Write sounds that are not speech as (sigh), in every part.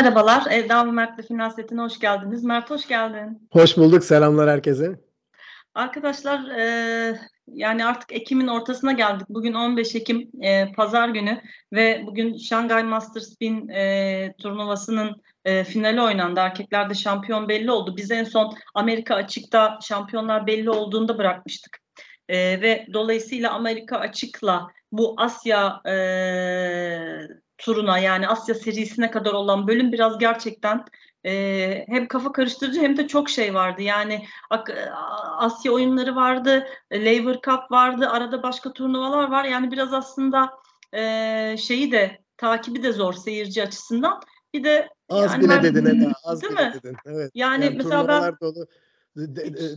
Merhabalar, Evda ve Mert'le Final Seti'ne hoş geldiniz. Mert hoş geldin. Hoş bulduk, selamlar herkese. Arkadaşlar, e, yani artık Ekim'in ortasına geldik. Bugün 15 Ekim e, Pazar günü ve bugün Shanghai Masters 1000 e, turnuvasının e, finali oynandı. Erkeklerde şampiyon belli oldu. Biz en son Amerika açıkta şampiyonlar belli olduğunda bırakmıştık. E, ve dolayısıyla Amerika açıkla bu Asya e, turuna yani Asya serisine kadar olan bölüm biraz gerçekten e, hem kafa karıştırıcı hem de çok şey vardı. Yani Asya oyunları vardı, Lever Cup vardı, arada başka turnuvalar var. Yani biraz aslında e, şeyi de takibi de zor seyirci açısından. Bir de az yani bile ben, dedin Eda, az değil bile mi? dedin. Evet. Yani, Yani mesela ben dolu.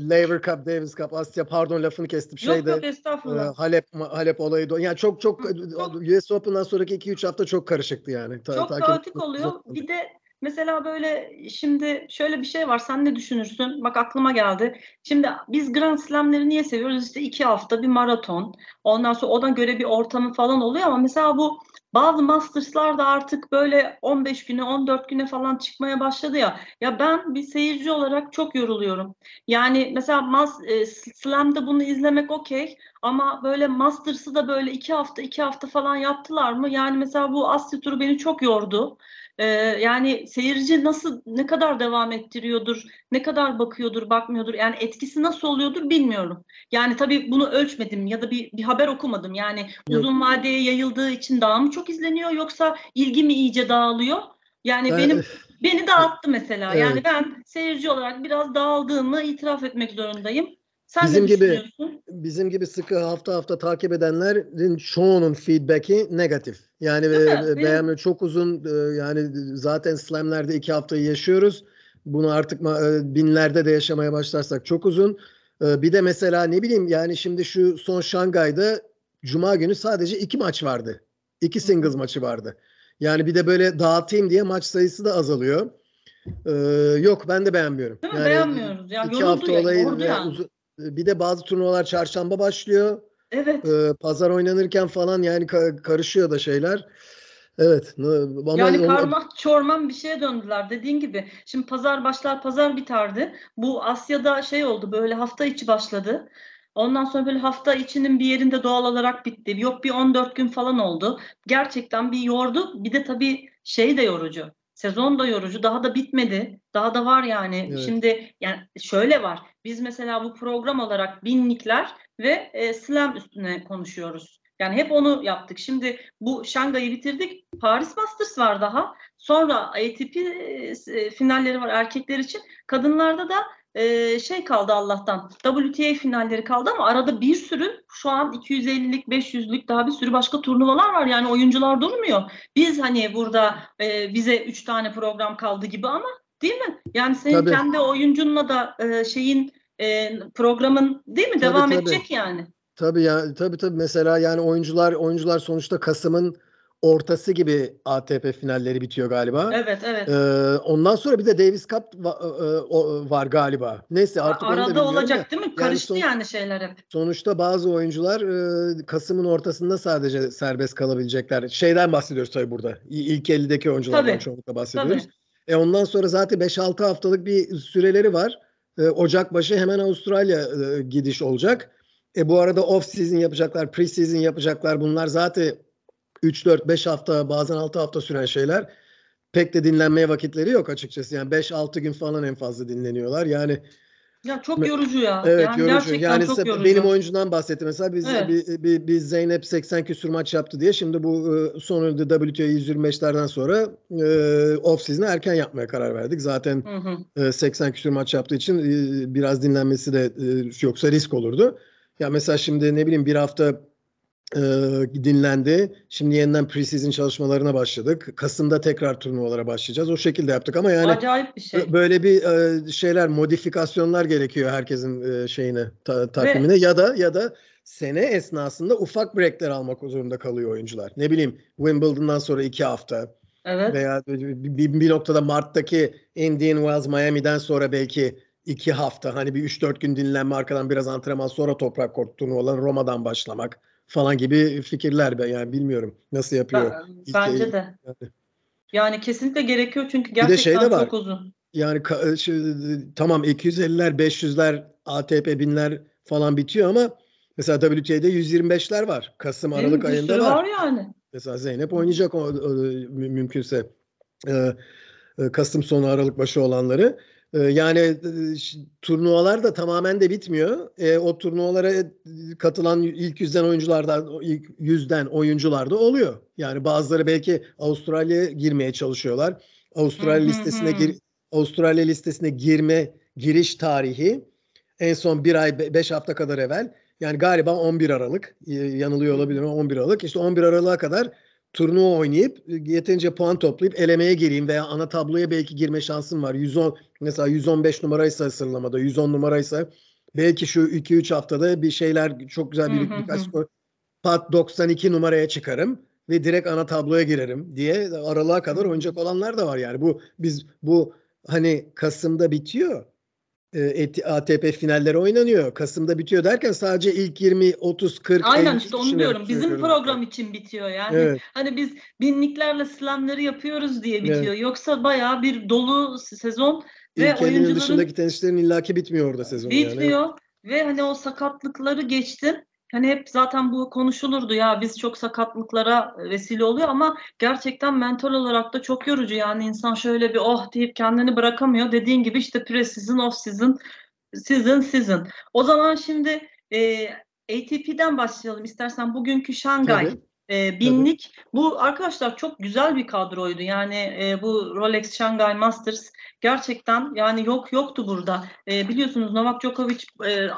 Lever Cup, Davis Cup, Asya pardon lafını kestim. yok Şeyde yok e, estağfurullah. Halep Halep olayı da yani çok çok, Çok- US Open'dan sonraki 2-3 hafta çok karışıktı yani. Ta- Çok kaotik oluyor. Bir de mesela böyle şimdi şöyle bir şey var. Sen ne düşünürsün? Bak aklıma geldi. Şimdi biz Grand Slam'leri niye seviyoruz? İşte iki hafta bir maraton. Ondan sonra ona göre bir ortamı falan oluyor ama mesela bu bazı Masters'lar da artık böyle 15 güne 14 güne falan çıkmaya başladı ya. Ya ben bir seyirci olarak çok yoruluyorum. Yani mesela Mas e, Slam'da bunu izlemek okey ama böyle Masters'ı da böyle iki hafta iki hafta falan yaptılar mı? Yani mesela bu Asya turu beni çok yordu. Ee, yani seyirci nasıl ne kadar devam ettiriyordur, ne kadar bakıyordur, bakmıyordur. Yani etkisi nasıl oluyordur bilmiyorum. Yani tabii bunu ölçmedim ya da bir, bir haber okumadım. Yani Yok. uzun vadeye yayıldığı için daha mı çok izleniyor yoksa ilgi mi iyice dağılıyor? Yani Ben- benim (laughs) beni dağıttı mesela. Yani Evet. ben seyirci olarak biraz dağıldığımı itiraf etmek zorundayım. Sen Bizim gibi- bizim gibi sıkı hafta hafta takip edenlerin çoğunun feedback'i negatif. Yani e, Benim- beğenmiyor. Çok uzun e, yani zaten slamlerde iki haftayı yaşıyoruz. Bunu artık e, binlerde de yaşamaya başlarsak çok uzun. E, Bir de mesela ne bileyim yani şimdi şu son Şangay'da Cuma günü sadece iki maç vardı. İki singles maçı vardı. Yani bir de böyle dağıtayım diye maç sayısı da azalıyor. E, yok ben de beğenmiyorum. Değil mi? Yani Beğenmiyoruz. Ya iki hafta ya, olayı yani. uzun- bir de bazı turnuvalar çarşamba başlıyor. Evet. Ee, pazar oynanırken falan yani ka- karışıyor da şeyler. Evet. Ama Yani karma çorman bir şeye döndüler dediğin gibi. Şimdi pazar başlar pazar biterdi. Bu Asya'da şey oldu böyle hafta içi başladı. Ondan sonra böyle hafta içinin bir yerinde doğal olarak bitti. Yok bir 14 gün falan oldu. Gerçekten bir yordu. Bir de tabii şey de yorucu. Sezon da yorucu. Daha da bitmedi. Daha da var yani. Evet. Şimdi yani şöyle var. Biz mesela bu program olarak binlikler ve e, slam üstüne konuşuyoruz. Yani hep onu yaptık. Şimdi bu Şangay'ı bitirdik. Paris Masters var daha. Sonra ATP e, finalleri var erkekler için. Kadınlarda da e, şey kaldı Allah'tan. WTA finalleri kaldı ama arada bir sürü şu an 250'lik 500'lük daha bir sürü başka turnuvalar var. Yani oyuncular durmuyor. Biz hani burada e, bize 3 tane program kaldı gibi ama değil mi? Yani senin Tabii. kendi oyuncunla da e, şeyin e, programın değil mi? Tabii, Devam tabii. edecek yani. tabii ya tabii tabii mesela yani oyuncular oyuncular sonuçta Kasım'ın ortası gibi ATP finalleri bitiyor galiba. Evet evet. Ee, ondan sonra bir de Davis Cup va- e, o- var galiba. Neyse artık Arada olacak değil mi? Karıştı son- yani şeyler hep. Sonuçta bazı oyuncular e, Kasım'ın ortasında sadece serbest kalabilecekler. Şeyden bahsediyoruz tabii burada. İlk 50'deki oyunculardan Tabii, çoğunlukla bahsediyoruz. Tabii. E ondan sonra zaten 5-6 haftalık bir süreleri var. E, Ocak başı hemen Avustralya e, gidiş olacak. E bu arada off season yapacaklar, pre season yapacaklar. Bunlar zaten 3-4-5 hafta bazen 6 hafta süren şeyler. Pek de dinlenmeye vakitleri yok açıkçası. Yani 5-6 gün falan en fazla dinleniyorlar. Yani Ya çok yorucu ya. Evet yani yorucu. gerçekten Yani çok yorucu. benim oyuncudan bahsetti mesela biz Evet. bir, bir, bir Zeynep 80 küsur maç yaptı diye şimdi bu e, son WTA 125'lerden sonra e, off season'ı erken yapmaya karar verdik. Zaten Hı hı. e, 80 küsur maç yaptığı için e, biraz dinlenmesi de e, yoksa risk olurdu. Ya mesela şimdi ne bileyim bir hafta e, dinlendi. Şimdi yeniden preseason çalışmalarına başladık. Kasım'da tekrar turnuvalara başlayacağız. O şekilde yaptık ama yani Acayip bir şey. Bö- Böyle bir e, şeyler modifikasyonlar gerekiyor herkesin e, şeyine ta- takvimine ya da ya da sene esnasında ufak breakler almak zorunda kalıyor oyuncular. Ne bileyim Wimbledon'dan sonra iki hafta Evet. veya bir, bir, bir noktada Mart'taki Indian Wells Miami'den sonra belki iki hafta hani bir 3-4 gün dinlenme arkadan biraz antrenman sonra toprak kort turnuvaları Roma'dan başlamak falan gibi fikirler ben yani bilmiyorum nasıl yapıyor. Ben, bence de. Yani. yani kesinlikle gerekiyor çünkü gerçekten şey de var. çok uzun. Yani şu, tamam 250'ler, 500'ler, ATP binler falan bitiyor ama mesela WTA'de 125'ler var. Kasım Aralık ayında var. var yani. Mesela Zeynep oynayacak o, o mümkünse. Ee, Kasım sonu Aralık başı olanları. Ee, yani e, turnuvalar da tamamen de bitmiyor. E, o turnuvalara katılan ilk yüzden oyunculardan ilk yüzden oyuncular da oluyor. Yani bazıları belki Avustralya'ya girmeye çalışıyorlar. Avustralya listesine gir Avustralya listesine girme giriş tarihi en son bir ay beş hafta kadar evvel yani galiba 11 Aralık yanılıyor olabilirim 11 Aralık işte 11 Aralık'a kadar turnuva oynayıp yeterince puan toplayıp elemeye gireyim veya ana tabloya belki girme şansım var. 110 mesela 115 numaraysa sıralamada 110 numaraysa belki şu 2-3 haftada bir şeyler çok güzel bir birkaç skor pat 92 numaraya çıkarım ve direkt ana tabloya girerim diye aralığa kadar oynayacak olanlar da var yani. Bu biz bu hani Kasım'da bitiyor. E, ATP finalleri oynanıyor. Kasım'da bitiyor derken sadece ilk 20, 30, 40, Aynen işte onu diyorum. Bizim program için bitiyor yani. Evet. Hani biz binliklerle slamları yapıyoruz diye bitiyor. Evet. Yoksa bayağı bir dolu sezon ve İlk oyuncuların dışındaki tenisçilerin illaki bitmiyor orada sezon. Bitmiyor. Yani. Ve hani o sakatlıkları geçtim. Hani hep zaten bu konuşulurdu ya biz çok sakatlıklara vesile oluyor ama gerçekten mental olarak da çok yorucu yani insan şöyle bir oh deyip kendini bırakamıyor. Dediğin gibi işte pre-season, off-season, season, season. O zaman şimdi e, ATP'den başlayalım istersen bugünkü Şangay. Tabii e, binlik. Tabii. Bu arkadaşlar çok güzel bir kadroydu. Yani e, bu Rolex Shanghai Masters gerçekten yani yok yoktu burada. E, biliyorsunuz Novak Djokovic e,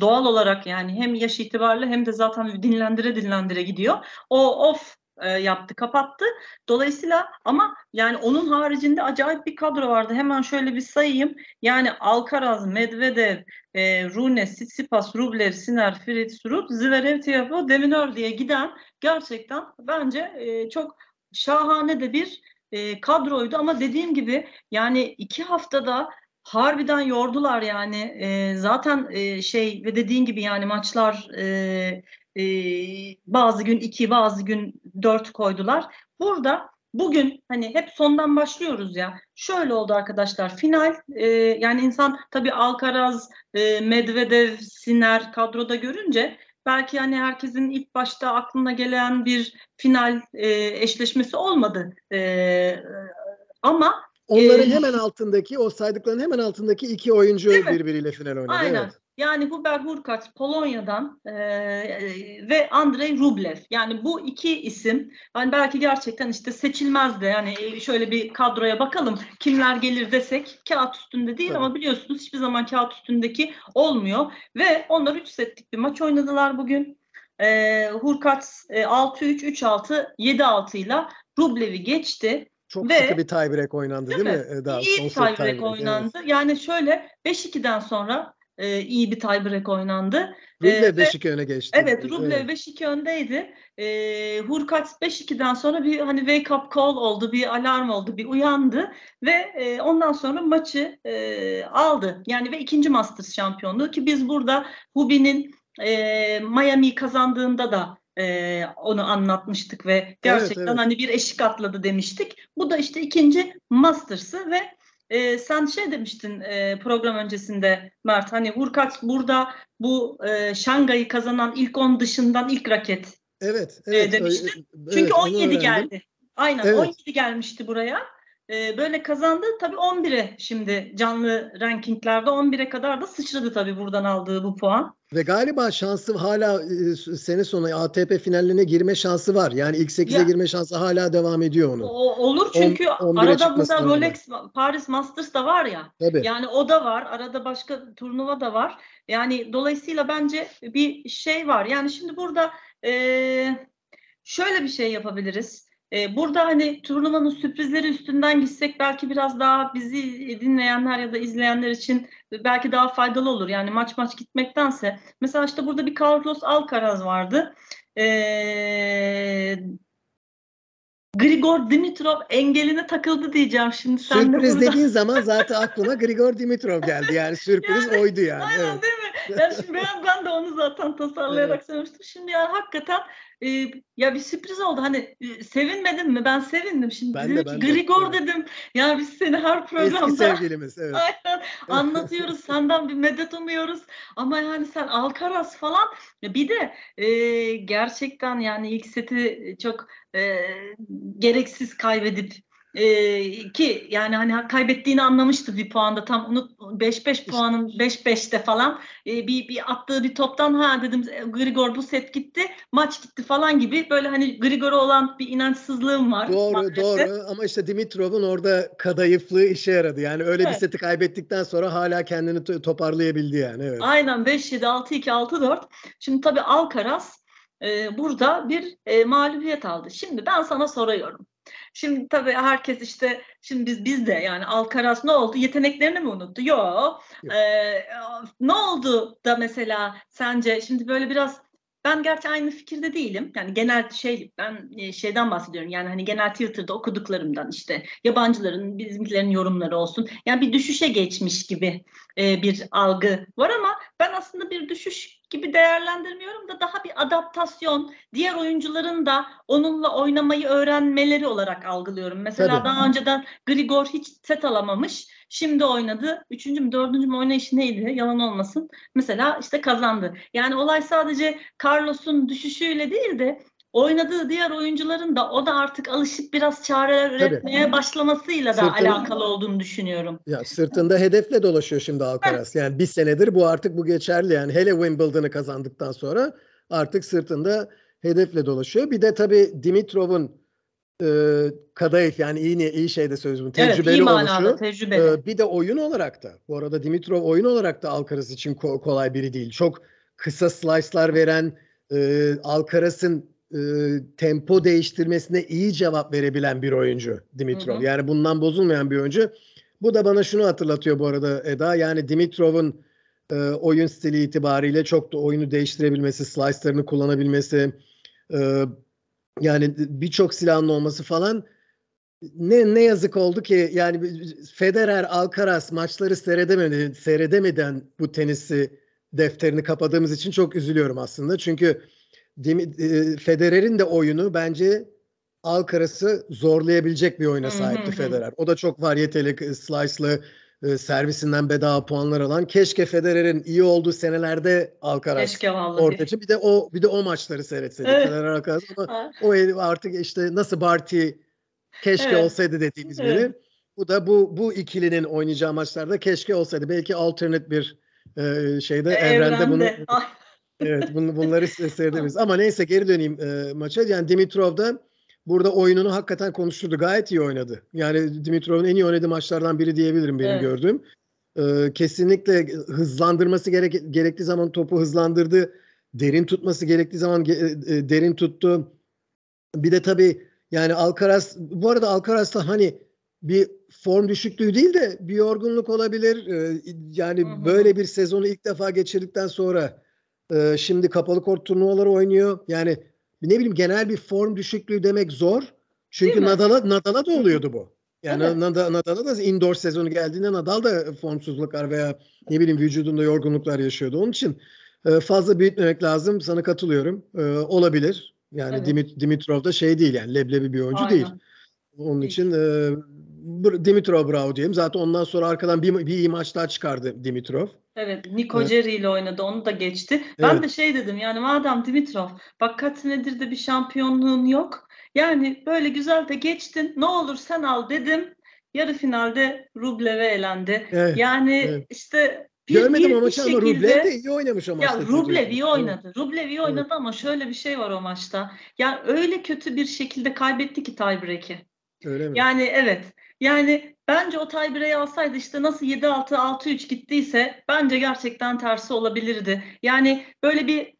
doğal olarak yani hem yaş itibariyle hem de zaten dinlendire dinlendire gidiyor. O off e, yaptı, kapattı. Dolayısıyla ama yani onun haricinde acayip bir kadro vardı. Hemen şöyle bir sayayım. Yani Alcaraz, Medvedev, e, Rune, Tsitsipas, Rublev, Sinner, Fritz, Ruud, Zverev, Tiafoe, Deminör diye giden gerçekten bence e, çok şahane de bir e, kadroydu. Ama dediğim gibi yani iki haftada harbiden yordular yani e, zaten e, şey ve dediğin gibi yani maçlar e, e, bazı gün iki bazı gün dört koydular. Burada bugün hani hep sondan başlıyoruz ya. Şöyle oldu arkadaşlar final e, yani insan tabii Alcaraz, e, Medvedev, Siner kadroda görünce belki hani herkesin ilk başta aklına gelen bir final e, eşleşmesi olmadı. E, ama Onların ee, hemen altındaki, o saydıkların hemen altındaki iki oyuncu birbiriyle final oynadı. Aynen. Evet. Yani Hubert Hurkacz Polonya'dan e, ve Andrei Rublev. Yani bu iki isim yani belki gerçekten işte seçilmezdi. Yani şöyle bir kadroya bakalım kimler gelir desek kağıt üstünde değil evet. ama biliyorsunuz hiçbir zaman kağıt üstündeki olmuyor. Ve onlar 3 setlik bir maç oynadılar bugün. E, Hurkacz e, 6-3, 3-6, 7-6 ile Rublev'i geçti. Çok Ve, sıkı bir tiebreak oynandı değil, değil mi? mi? Daha iyi bir tiebreak, tiebreak oynandı. Evet. Yani şöyle 5-2'den sonra e, iyi bir tiebreak oynandı. Rublev e, 5-2 öne geçti. Evet Rublev evet. 5-2 öndeydi. E, Hurkacz 5-2'den sonra bir hani wake up call oldu, bir alarm oldu, bir uyandı ve e, ondan sonra maçı e, aldı. Yani ve ikinci Masters şampiyonluğu ki biz burada Hubi'nin e, Miami kazandığında da e, onu anlatmıştık ve gerçekten evet, evet. hani bir eşik atladı demiştik. Bu da işte ikinci Masters'ı ve e, sen şey demiştin e, program öncesinde Mert hani Hurkaç burada bu e, Şangay'ı kazanan ilk 10 dışından ilk raket evet, evet, e, demiştin. Evet, Çünkü 17 geldi. Aynen evet. 17 gelmişti buraya. E, böyle kazandı. Tabii 11'e şimdi canlı rankinglerde 11'e kadar da sıçradı tabii buradan aldığı bu puan. Ve galiba şansı hala e, sene sonu ATP finallerine girme şansı var. Yani ilk 8'e ya, girme şansı hala devam ediyor onun. O, olur çünkü On, arada bunda Rolex Paris Masters da var ya. Tabii. Yani o da var. Arada başka turnuva da var. Yani dolayısıyla bence bir şey var. Yani şimdi burada e, şöyle bir şey yapabiliriz. E, burada hani turnuvanın sürprizleri üstünden gitsek belki biraz daha bizi dinleyenler ya da izleyenler için belki daha faydalı olur. Yani maç maç gitmektense. Mesela işte burada bir Carlos Alcaraz vardı. Eee Grigor Dimitrov engeline takıldı diyeceğim şimdi. Sen sürpriz de burada... dediğin zaman zaten (laughs) aklıma Grigor Dimitrov geldi. Yani sürpriz yani, oydu yani. Aynen evet. değil mi? Yani şimdi ben, ben de onu zaten tasarlayarak evet. söylemiştim. Şimdi yani hakikaten e, ya bir sürpriz oldu. Hani e, sevinmedin mi? Ben sevindim. Şimdi ben de, ben Grigor de. dedim. Ya biz seni her programda Eski (laughs) sevgilimiz evet. Aynen, anlatıyoruz. senden bir medet umuyoruz. Ama yani sen Alcaraz falan bir de e, gerçekten yani ilk seti çok e, gereksiz kaybedip ee, ki yani hani kaybettiğini anlamıştı bir puanda tam unut 5-5 puanın 5-5'te falan e, bir, bir attığı bir toptan ha dedim Grigor bu set gitti maç gitti falan gibi böyle hani Grigor'a olan bir inançsızlığım var. Doğru maalesef. doğru ama işte Dimitrov'un orada kadayıflığı işe yaradı yani öyle evet. bir seti kaybettikten sonra hala kendini toparlayabildi yani. Evet. Aynen 5-7 6-2 6-4 şimdi tabii Alcaraz e, burada bir e, mağlubiyet aldı. Şimdi ben sana soruyorum. Şimdi tabii herkes işte şimdi biz biz de yani Alcaraz ne oldu? Yeteneklerini mi unuttu? Yok. Yok. Ee, ne oldu da mesela sence şimdi böyle biraz ben gerçi aynı fikirde değilim. Yani genel şey ben e, şeyden bahsediyorum. Yani hani genel Twitter'da okuduklarımdan işte yabancıların, bizimkilerin yorumları olsun. Yani bir düşüşe geçmiş gibi e, bir algı var ama ben aslında bir düşüş gibi değerlendirmiyorum da daha bir adaptasyon, diğer oyuncuların da onunla oynamayı öğrenmeleri olarak algılıyorum. Mesela Tabii. daha önceden Grigor hiç set alamamış. Şimdi oynadı. Üçüncü mü dördüncü mü oynayışı neydi? Yalan olmasın. Mesela işte kazandı. Yani olay sadece Carlos'un düşüşüyle değil de oynadığı diğer oyuncuların da o da artık alışıp biraz çareler üretmeye Tabii. başlamasıyla da Sırtın, alakalı olduğunu düşünüyorum. Ya sırtında hedefle dolaşıyor şimdi Alcaraz. Yani bir senedir bu artık bu geçerli yani hele Wimbledon'ı kazandıktan sonra artık sırtında hedefle dolaşıyor. Bir de tabii Dimitrov'un e, kadayıf yani iyi iyi şeyde sözümün tecrübeli evet, iyi manada, oluşu. Tecrübeli. E, bir de oyun olarak da bu arada Dimitrov oyun olarak da Alcaraz için ko- kolay biri değil. Çok kısa slice'lar veren e, Alcaraz'ın e, tempo değiştirmesine iyi cevap verebilen bir oyuncu Dimitrov. Hı hı. Yani bundan bozulmayan bir oyuncu. Bu da bana şunu hatırlatıyor bu arada Eda. Yani Dimitrov'un e, oyun stili itibariyle çok da oyunu değiştirebilmesi, slice'larını kullanabilmesi, e, yani birçok silahın olması falan ne ne yazık oldu ki yani Federer, Alcaraz maçları seyredemedi, seyredemeden bu tenisi defterini kapadığımız için çok üzülüyorum aslında. Çünkü e, Federer'in de oyunu bence Alcaraz'ı zorlayabilecek bir oyuna sahipti Federer. O da çok varyeteli, slice'lı, e, servisinden bedava puanlar alan. Keşke Federer'in iyi olduğu senelerde Alcaraz ortacı. Bir de o bir de o maçları seyretseydik evet. Federer Alcaraz ama (laughs) o artık işte nasıl Barty keşke evet. olsaydı dediğimiz evet. biri. Bu da bu bu ikilinin oynayacağı maçlarda keşke olsaydı. Belki alternate bir e, şeyde evrende, evrende bunu evet bunları (laughs) seyredebiliriz. Ama neyse geri döneyim e, maça. Yani Dimitrov da burada oyununu hakikaten konuşturdu. Gayet iyi oynadı. Yani Dimitrov'un en iyi oynadığı maçlardan biri diyebilirim benim evet. gördüğüm. Ee, kesinlikle hızlandırması gerek, gerektiği zaman topu hızlandırdı. Derin tutması gerektiği zaman e, e, derin tuttu. Bir de tabii yani Alcaraz bu arada Alcaraz da hani bir form düşüklüğü değil de bir yorgunluk olabilir. Yani hı hı. böyle bir sezonu ilk defa geçirdikten sonra e, şimdi kapalı kort turnuvaları oynuyor. Yani ne bileyim genel bir form düşüklüğü demek zor. Çünkü Nadal'a Nadal'a da oluyordu bu. Yani evet. Nadal, Nadal'a da indoor sezonu geldiğinde Nadal da formsuzluklar veya ne bileyim vücudunda yorgunluklar yaşıyordu. Onun için e, fazla büyütmemek lazım. Sana katılıyorum. E, olabilir. Yani evet. Dimit, Dimitrov da şey değil yani leblebi bir oyuncu Aynen. değil. Onun için e, Dimitrov bravo diyelim. Zaten ondan sonra arkadan bir, bir iyi maç daha çıkardı Dimitrov. Evet, Niko evet. ile oynadı. Onu da geçti. Ben evet. de şey dedim yani madem Dimitrov bak kaç senedir de bir şampiyonluğun yok. Yani böyle güzel de geçtin. Ne olur sen al dedim. Yarı finalde Rublev'e elendi. Evet. Yani evet. işte bir, Görmedim bir, o maçı ama Rublev de iyi oynamış o maçta. Ya Rublev iyi oynadı. Rublev iyi oynadı evet. ama şöyle bir şey var o maçta. Yani öyle kötü bir şekilde kaybetti ki tiebreak'i. Öyle mi? Yani evet. Yani bence o tiebreak'i alsaydı işte nasıl 7-6 6-3 gittiyse bence gerçekten tersi olabilirdi. Yani böyle bir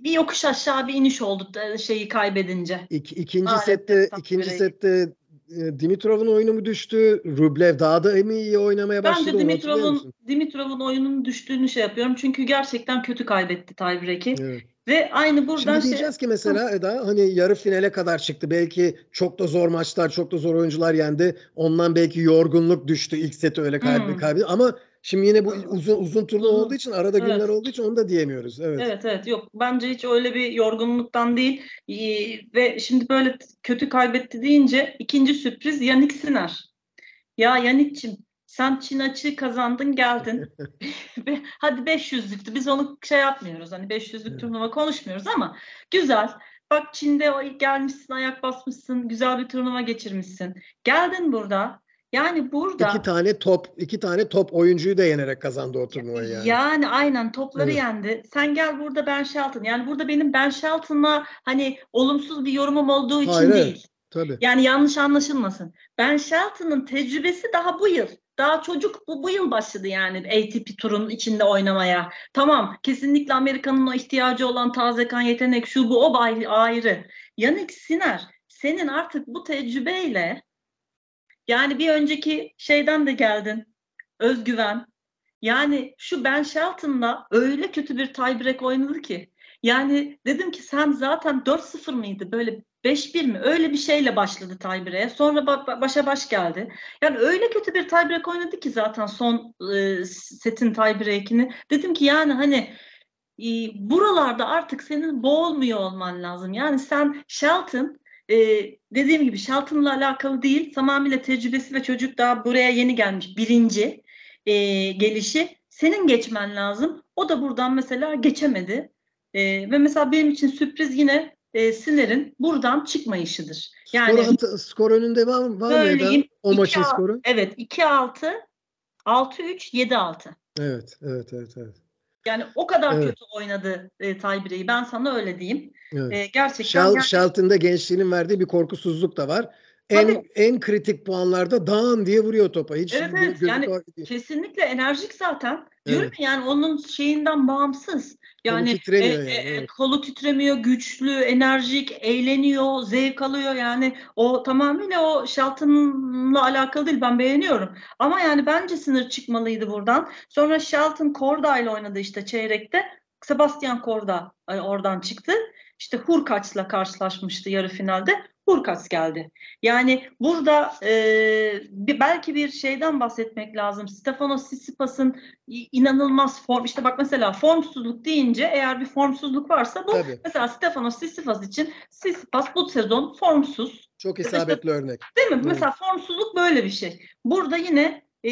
bir yokuş aşağı bir iniş oldu şeyi kaybedince. İk, ikinci Maalesef sette ikinci sette e, Dimitrov'un oyunu mu düştü? Rublev daha da mı iyi oynamaya başladı? Ben de Dimitrov'un Dimitrov'un oyunun düştüğünü şey yapıyorum. Çünkü gerçekten kötü kaybetti tiebreak'i. Evet. Ve aynı buradan Şimdi diyeceğiz şey... ki mesela Eda hani yarı finale kadar çıktı. Belki çok da zor maçlar, çok da zor oyuncular yendi. Ondan belki yorgunluk düştü. ilk seti öyle kaybetti. Hmm. kaybetti. Ama Şimdi yine bu uzun uzun Uzun. olduğu için arada Evet. günler olduğu için onu da diyemiyoruz. Evet. Evet evet yok bence hiç öyle bir yorgunluktan değil Ee, ve şimdi böyle kötü kaybetti deyince ikinci sürpriz Yannick Sinner. Ya Yannick'cim sen Çin açığı kazandın geldin. (laughs) Hadi 500'lüktü biz onu şey yapmıyoruz hani 500'lük Evet. turnuva konuşmuyoruz ama güzel. Bak Çin'de o gelmişsin ayak basmışsın güzel bir turnuva geçirmişsin. Geldin burada yani burada İki tane top, iki tane top oyuncuyu da yenerek kazandı o turnuvayı yani. Yani aynen topları Evet. yendi. Sen gel burada Ben Shelton. Yani burada benim Ben Shelton'la hani olumsuz bir yorumum olduğu için Hayır, değil. Tabii. Yani yanlış anlaşılmasın. Ben Shelton'ın tecrübesi daha bu yıl. Daha çocuk bu, bu yıl başladı yani ATP turun içinde oynamaya. Tamam kesinlikle Amerika'nın o ihtiyacı olan taze kan yetenek şu bu o ayrı. Yannick Sinner senin artık bu tecrübeyle yani bir önceki şeyden de geldin. Özgüven. Yani şu Ben Shelton'la öyle kötü bir tiebreak oynadı ki. Yani dedim ki sen zaten 4-0 mıydı? Böyle 5-1 mi? Öyle bir şeyle başladı tiebreak'e. Sonra ba- ba- başa baş geldi. Yani öyle kötü bir tiebreak oynadı ki zaten son e, setin tiebreak'ini. Dedim ki yani hani e, buralarda artık senin boğulmuyor olman lazım. Yani sen Shelton e, dediğim gibi Shelton'la alakalı değil. Tamamıyla tecrübesi ve çocuk daha buraya yeni gelmiş. Birinci e, gelişi. Senin geçmen lazım. O da buradan mesela geçemedi. E, ve mesela benim için sürpriz yine e, Sinner'in buradan çıkmayışıdır. Yani skor, atı- skor önünde var, var mı Eda? Söyleyeyim. O maçın skoru? evet 2-6 6-3 7-6. Evet, evet, evet, evet. Yani o kadar Evet. kötü oynadı e, tiebreak'i. Ben sana öyle diyeyim. evet. E, gerçekten Shel- yani- Shelton'da gençliğinin verdiği bir korkusuzluk da var. En Tabii. en kritik puanlarda dağın diye vuruyor topa. Hiç Evet, evet. Yani kesinlikle enerjik zaten. Diyorum Evet. ya, yani onun şeyinden bağımsız. Yani titremiyor e, yani, e, evet. kolu titremiyor, güçlü, enerjik, eğleniyor, zevk alıyor yani. O tamamıyla o Shelton'la alakalı değil. Ben beğeniyorum. Ama yani bence sınır çıkmalıydı buradan. Sonra Shelton Korda ile oynadı işte çeyrekte. Sebastian Korda e, oradan çıktı. İşte Hurkaç'la karşılaşmıştı yarı finalde. Hurkaç geldi. Yani burada e, bir, belki bir şeyden bahsetmek lazım. Stefanos Tsitsipas'ın i- inanılmaz form. İşte bak mesela formsuzluk deyince eğer bir formsuzluk varsa bu Tabii. mesela Stefanos Tsitsipas için Tsitsipas bu sezon formsuz. Çok işte- isabetli örnek. Değil mi? Evet. Mesela formsuzluk böyle bir şey. Burada yine e,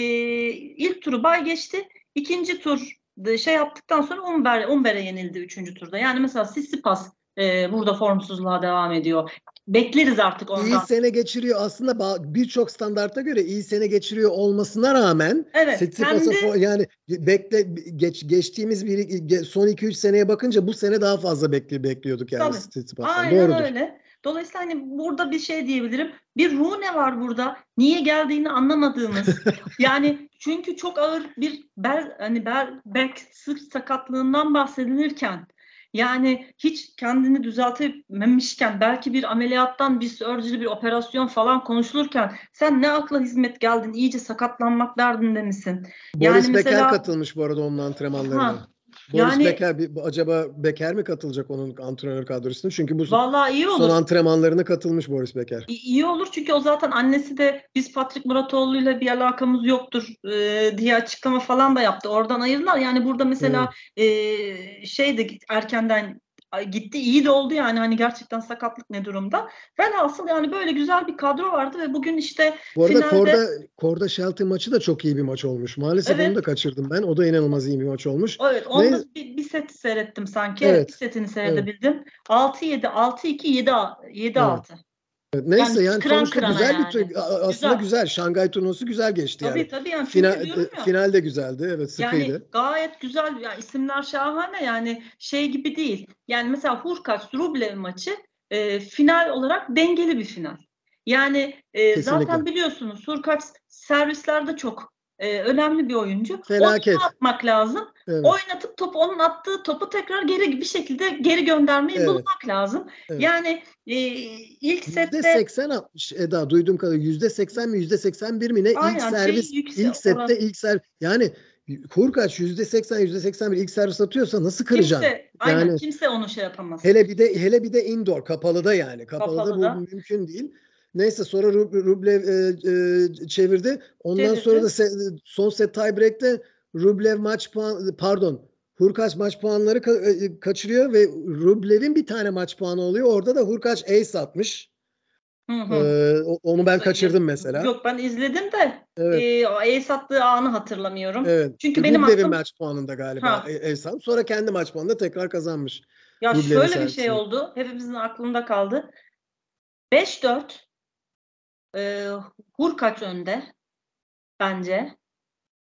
ilk turu bay geçti. İkinci tur da şey yaptıktan sonra Umber, Umber'e yenildi üçüncü turda. Yani mesela Tsitsipas e, burada formsuzluğa devam ediyor. Bekleriz artık ondan. İyi sene geçiriyor. Aslında birçok standarta göre iyi sene geçiriyor olmasına rağmen Evet, Tsitsipas'a kendi- fo- yani bekle geç, geçtiğimiz bir son 2-3 seneye bakınca bu sene daha fazla bekli bekliyorduk yani Tabii. Tsitsipas'tan. Aynen Doğrudur. öyle. Dolayısıyla hani burada bir şey diyebilirim. Bir Rune var burada. Niye geldiğini anlamadığımız. (laughs) yani çünkü çok ağır bir bel hani bel back sırt sakatlığından bahsedilirken yani hiç kendini düzeltememişken belki bir ameliyattan bir surgery bir operasyon falan konuşulurken sen ne akla hizmet geldin iyice sakatlanmak derdinde misin? Boris Yani Becker mesela- katılmış bu arada onun antrenmanlarına. Ha, Boris yani- Becker bir- acaba Becker mi katılacak onun antrenör kadrosuna? Çünkü bu Vallahi iyi olur. son antrenmanlarına katılmış Boris Becker. İ- İyi olur çünkü o zaten annesi de biz Patrick Muratoğlu'yla bir alakamız yoktur e, diye açıklama falan da yaptı. Oradan ayırdılar. Yani burada mesela e, şey de erkenden gitti iyi de oldu yani hani gerçekten sakatlık ne durumda. Velhasıl yani böyle güzel bir kadro vardı ve bugün işte Bu arada Finalde- Korda Korda Shelton maçı da çok iyi bir maç olmuş. Maalesef Evet. onu da kaçırdım ben. O da inanılmaz iyi bir maç olmuş. evet onda Ne- bir, bir set seyrettim sanki. Evet. Bir setini seyredebildim. 6-7, 6-2, 7-6. Neyse yani, kıran sonuçta kırana güzel bir yani. tur- aslında güzel. Güzel. Şangay turnuvası güzel geçti Tabii yani. tabii yani çünkü Final, ya. final de güzeldi. Evet sıkıydı. Yani gayet güzel ya isimler şahane yani şey gibi değil. Yani mesela Hurkaç Rublev maçı e, final olarak dengeli bir final. Yani e, Kesinlikle. zaten biliyorsunuz Hurkaç servislerde çok e, önemli bir oyuncu. Felaket. Onu atmak lazım. Evet. Oynatıp topu onun attığı topu tekrar geri bir şekilde geri göndermeyi Evet. bulmak lazım. Evet. Yani e, ilk sette %80 60 Eda duyduğum kadarıyla %80 mi %81 mi ne Aynen, ilk şey servis yüksek ilk sette oran. ilk ser yani Hurkaç %80 %81 ilk servis atıyorsa nasıl kıracaksın? kimse, aynen, Yani- kimse onu şey yapamaz. Hele bir de hele bir de indoor kapalıda yani. Kapalıda, Kapalıda. bu mümkün değil. Neyse sonra Rub- Rublev e, e, çevirdi. Ondan Çevirdi. sonra da se- son set tiebreak'te Rublev maç puan pardon Hurkaç maç puanları ka- e, kaçırıyor ve Rublev'in bir tane maç puanı oluyor. Orada da Hurkaç ace atmış. Hı hı. Ee, onu ben kaçırdım mesela. Yok ben izledim de Evet. e, o ace attığı anı hatırlamıyorum. Evet. Çünkü benim Rublev aklım- maç puanında galiba Ha. e- ace almış. Sonra kendi maç puanında tekrar kazanmış. Ya Rublev'in şöyle bir servisini. şey oldu. Hepimizin aklında kaldı. 5-4 e, Hurkaç önde bence.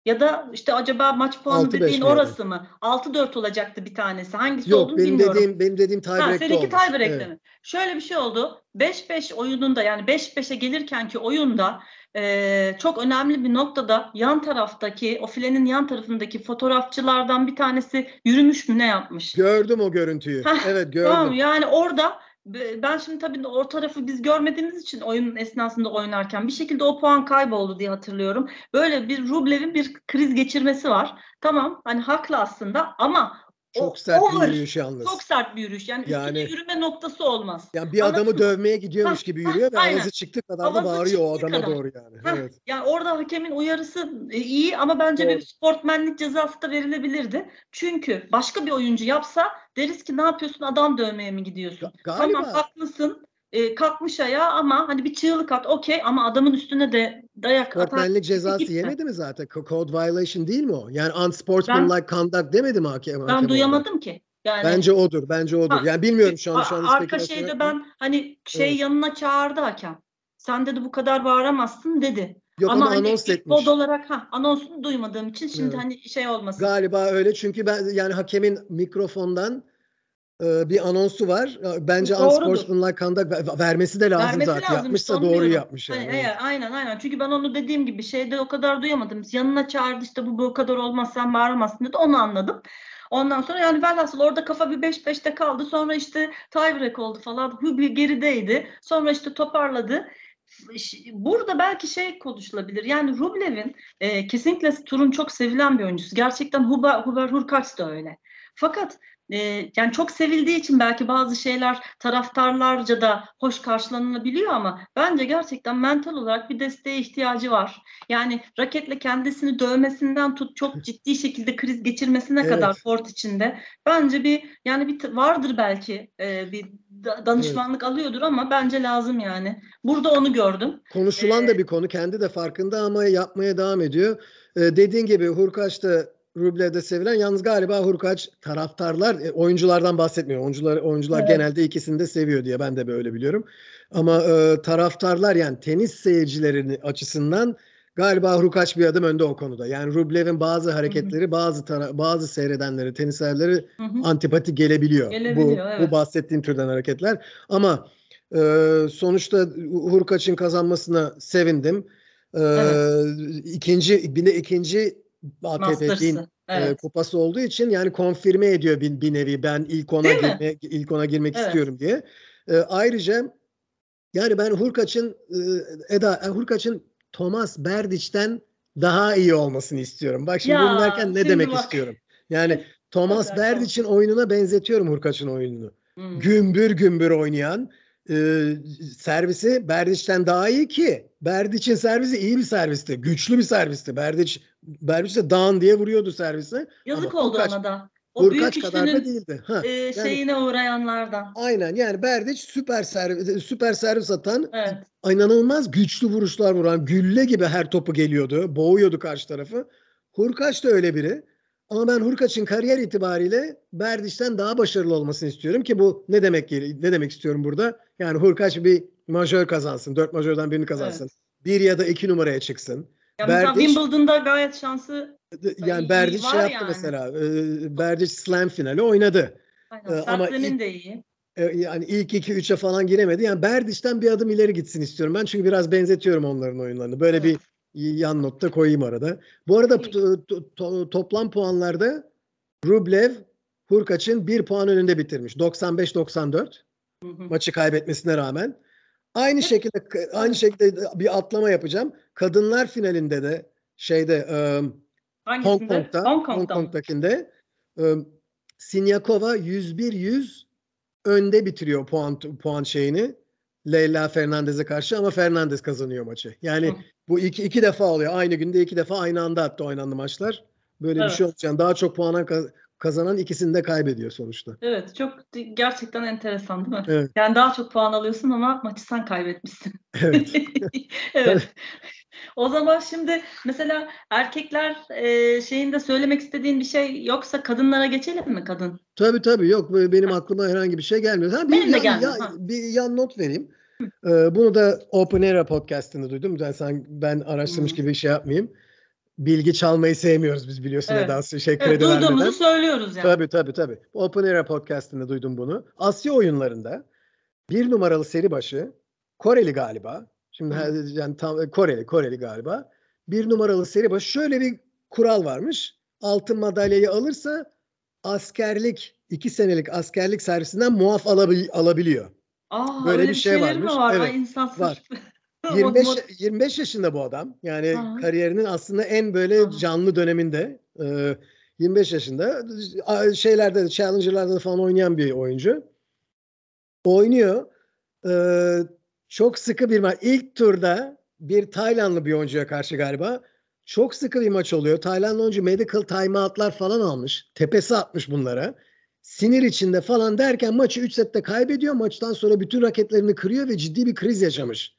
Ya da işte acaba maç puanı 6-5 dediğin miydi? orası mı? 6-4 olacaktı bir tanesi. Hangisi Yok olduğunu benim bilmiyorum. dediğim benim dediğim tiebreak'te seninki olmuş. tiebreak'te Evet. mi? Şöyle bir şey oldu. 5-5 oyununda yani 5-5'e gelirkenki oyunda e, çok önemli bir noktada yan taraftaki o filenin yan tarafındaki fotoğrafçılardan bir tanesi yürümüş mü ne yapmış? Gördüm o görüntüyü. Hah, evet gördüm. Tamam yani orada ben şimdi tabii o tarafı biz görmediğimiz için oyunun esnasında oynarken bir şekilde o puan kayboldu diye hatırlıyorum. Böyle bir Rublev'in bir kriz geçirmesi var. Tamam hani haklı aslında ama Çok o sert bir over, yürüyüş yalnız. Çok sert bir yürüyüş. Yani, Yani- yürüme noktası olmaz. Yani bir Anladın adamı mı? dövmeye gidiyormuş Hah, gibi yürüyor ve avazı çıktı kadar da bağırıyor o adama kadar. doğru yani. Heh, Evet. Yani orada hakemin uyarısı e, iyi ama bence Doğru. bir sportmenlik cezası da verilebilirdi. Çünkü başka bir oyuncu yapsa deriz ki ne yapıyorsun adam dövmeye mi gidiyorsun? Ga- Galiba Tamam haklısın. E, kalkmış ayağa ama hani bir çığlık at okey ama adamın üstüne de dayak atar. Sportmenlik cezası gitme. yemedi mi zaten? Co- Code violation değil mi o? Yani unsportsmanlike conduct demedi mi hakem? hakem Ben orada? duyamadım ki. Yani Bence odur. Bence odur. Ha, yani bilmiyorum şu an şu an arka şeyde ben hani şey Evet. yanına çağırdı hakem. Sen dedi bu kadar bağıramazsın dedi. Yok ama ama hani anons etmiş. kod olarak ha anonsunu duymadığım için şimdi Evet. hani şey olmasın. Galiba öyle çünkü ben yani hakemin mikrofondan bir anonsu var. E, Bence unsportsmanlike conduct ver- vermesi de lazım Vermesi zaten. lazım Yapmışsa doğru diyorum. yapmış yani. Eğer, aynen aynen. Çünkü ben onu dediğim gibi şeyde o kadar duyamadım. Yanına çağırdı işte bu bu kadar olmaz sen bağıramazsın dedi. Onu anladım. Ondan sonra yani velhasıl orada kafa bir 5-5'te kaldı. Sonra işte tiebreak oldu falan. Hübli gerideydi. Sonra işte toparladı. Burada belki şey konuşulabilir. Yani Rublev'in e, kesinlikle turun çok sevilen bir oyuncusu. Gerçekten Huber, Huber Hurkacz da öyle. Fakat e, yani çok sevildiği için belki bazı şeyler taraftarlarca da hoş karşılanabiliyor ama bence gerçekten mental olarak bir desteğe ihtiyacı var. Yani raketle kendisini dövmesinden tut çok ciddi şekilde kriz geçirmesine Evet. kadar kort içinde bence bir yani bir vardır belki e, bir da- danışmanlık alıyordur ama bence lazım yani. Burada onu gördüm. Konuşulan Ee, da bir konu. Kendi de farkında ama yapmaya devam ediyor. Ee, dediğin gibi Hurkaç da Rublev'de sevilen. Yalnız galiba Hurkaç taraftarlar, e, oyunculardan bahsetmiyor. Oyuncular oyuncular Evet. genelde ikisini de seviyor diye ben de böyle biliyorum. Ama e, taraftarlar yani tenis seyircilerinin açısından galiba Hurkaç bir adım önde o konuda. Yani Rublev'in bazı hareketleri bazı tara- bazı seyredenleri, tenislerleri antipati gelebiliyor. Gelebiliyor, bu, evet. bu bahsettiğim türden hareketler. Ama e, sonuçta Hurkaç'ın kazanmasına sevindim. E, Evet. ikinci bir de ikinci ATP'nin Masters'ı. Evet. kupası olduğu için yani konfirme ediyor bir, bir nevi ben ilk ona Değil mi? girmek ilk ona girmek Evet. istiyorum diye. E, ayrıca yani ben Hurkaç'ın e, Eda e, Hurkaç'ın Thomas Berdic'ten daha iyi olmasını istiyorum. Bak şimdi Ya, bunu derken ne demek bak. istiyorum? Yani (laughs) Thomas. Berdic'in oyununa benzetiyorum Hurkaç'ın oyununu. Hmm. Gümbür gümbür oynayan e, servisi Berdic'ten daha iyi ki Berdic'in servisi iyi bir servisti. Güçlü bir servisti. Berdic Berdic de dağın diye vuruyordu servisi. Yazık Ama oldu Hurkaç- ona da. O büyük Hurkaç kadar da değildi. Ha. e, şeyine uğrayanlardan. Aynen yani Berdic süper servis süper servis atan Evet. inanılmaz güçlü vuruşlar vuran gülle gibi her topu geliyordu. Boğuyordu karşı tarafı. Hurkaç da öyle biri. Ama ben Hurkaç'ın kariyer itibariyle Berdic'ten daha başarılı olmasını istiyorum ki bu ne demek ne demek istiyorum burada? Yani Hurkaç bir majör kazansın. Dört majörden birini kazansın. Bir ya da iki numaraya çıksın. Ya mesela Berdic- Wimbledon'da gayet şansı Yani var şey yaptı yani. mesela. E, Berdic slam finali oynadı. aynen, Ee, ama ilk- de iyi. E, yani ilk 2-3'e falan giremedi. Yani Berdic'ten bir adım ileri gitsin istiyorum ben. Çünkü biraz benzetiyorum onların oyunlarını. Böyle Evet. bir yan notta koyayım arada. Bu arada to- to- to- toplam puanlarda Rublev Hurkaç'ın bir puan önünde bitirmiş. 95-94 Hı hı. maçı kaybetmesine rağmen. Aynı şekilde aynı şekilde bir atlama yapacağım. Kadınlar finalinde de şeyde e, Hong? Kong'da, Hong Hong Kong'da mı? Kong'dakinde e, Sinyakova 101-100 önde bitiriyor puan puan şeyini. Leyla Fernandez'e karşı ama Fernandez kazanıyor maçı. Yani Hı. bu iki, iki defa oluyor. Aynı günde iki defa aynı anda hatta oynandı maçlar. Böyle Evet. bir şey olacak. Daha çok puan kazanan ikisini de kaybediyor sonuçta. Evet, çok gerçekten enteresan değil mi? Evet. Yani daha çok puan alıyorsun ama maçı sen kaybetmişsin. Evet. (laughs) Evet. O zaman şimdi mesela erkekler e, şeyinde söylemek istediğin bir şey yoksa kadınlara geçelim mi kadın? Tabii tabii yok benim aklıma herhangi bir şey gelmiyor. Ha, bir, Benim de yan, gelmiyor, ya- ha. bir yan not vereyim. Ee, bunu da Open Era podcast'ında duydum. Ben, sen, ben araştırmış gibi bir şey yapmayayım. Bilgi çalmayı sevmiyoruz biz biliyorsun Evet. Eda'sı şey Evet, duyduğumuzu vermeden. söylüyoruz yani. Tabii tabii tabii. Open Era podcast'ında duydum bunu. Asya oyunlarında bir numaralı seri başı Koreli galiba. Şimdi yani tam Koreli Koreli galiba. Bir numaralı seri başı şöyle bir kural varmış. Altın madalyayı alırsa askerlik iki senelik askerlik servisinden muaf alabil- alabiliyor. Aa, Böyle öyle bir şey şeyleri mi varmış. var? Evet, Ay, insan sırf- var. Mod- 25 mod- 25 yaşında bu adam. Yani Hı. kariyerinin aslında en böyle Hı. canlı döneminde. Ee, 25 yaşında şeylerde de, challenger'larda da falan oynayan bir oyuncu. Oynuyor. Ee, çok sıkı bir maç. İlk turda bir Taylandlı bir oyuncuya karşı galiba. Çok sıkı bir maç oluyor. Taylandlı oyuncu medical timeout'lar falan almış. Tepesi atmış bunlara. Sinir içinde falan derken maçı 3 sette kaybediyor. Maçtan sonra bütün raketlerini kırıyor ve ciddi bir kriz yaşamış.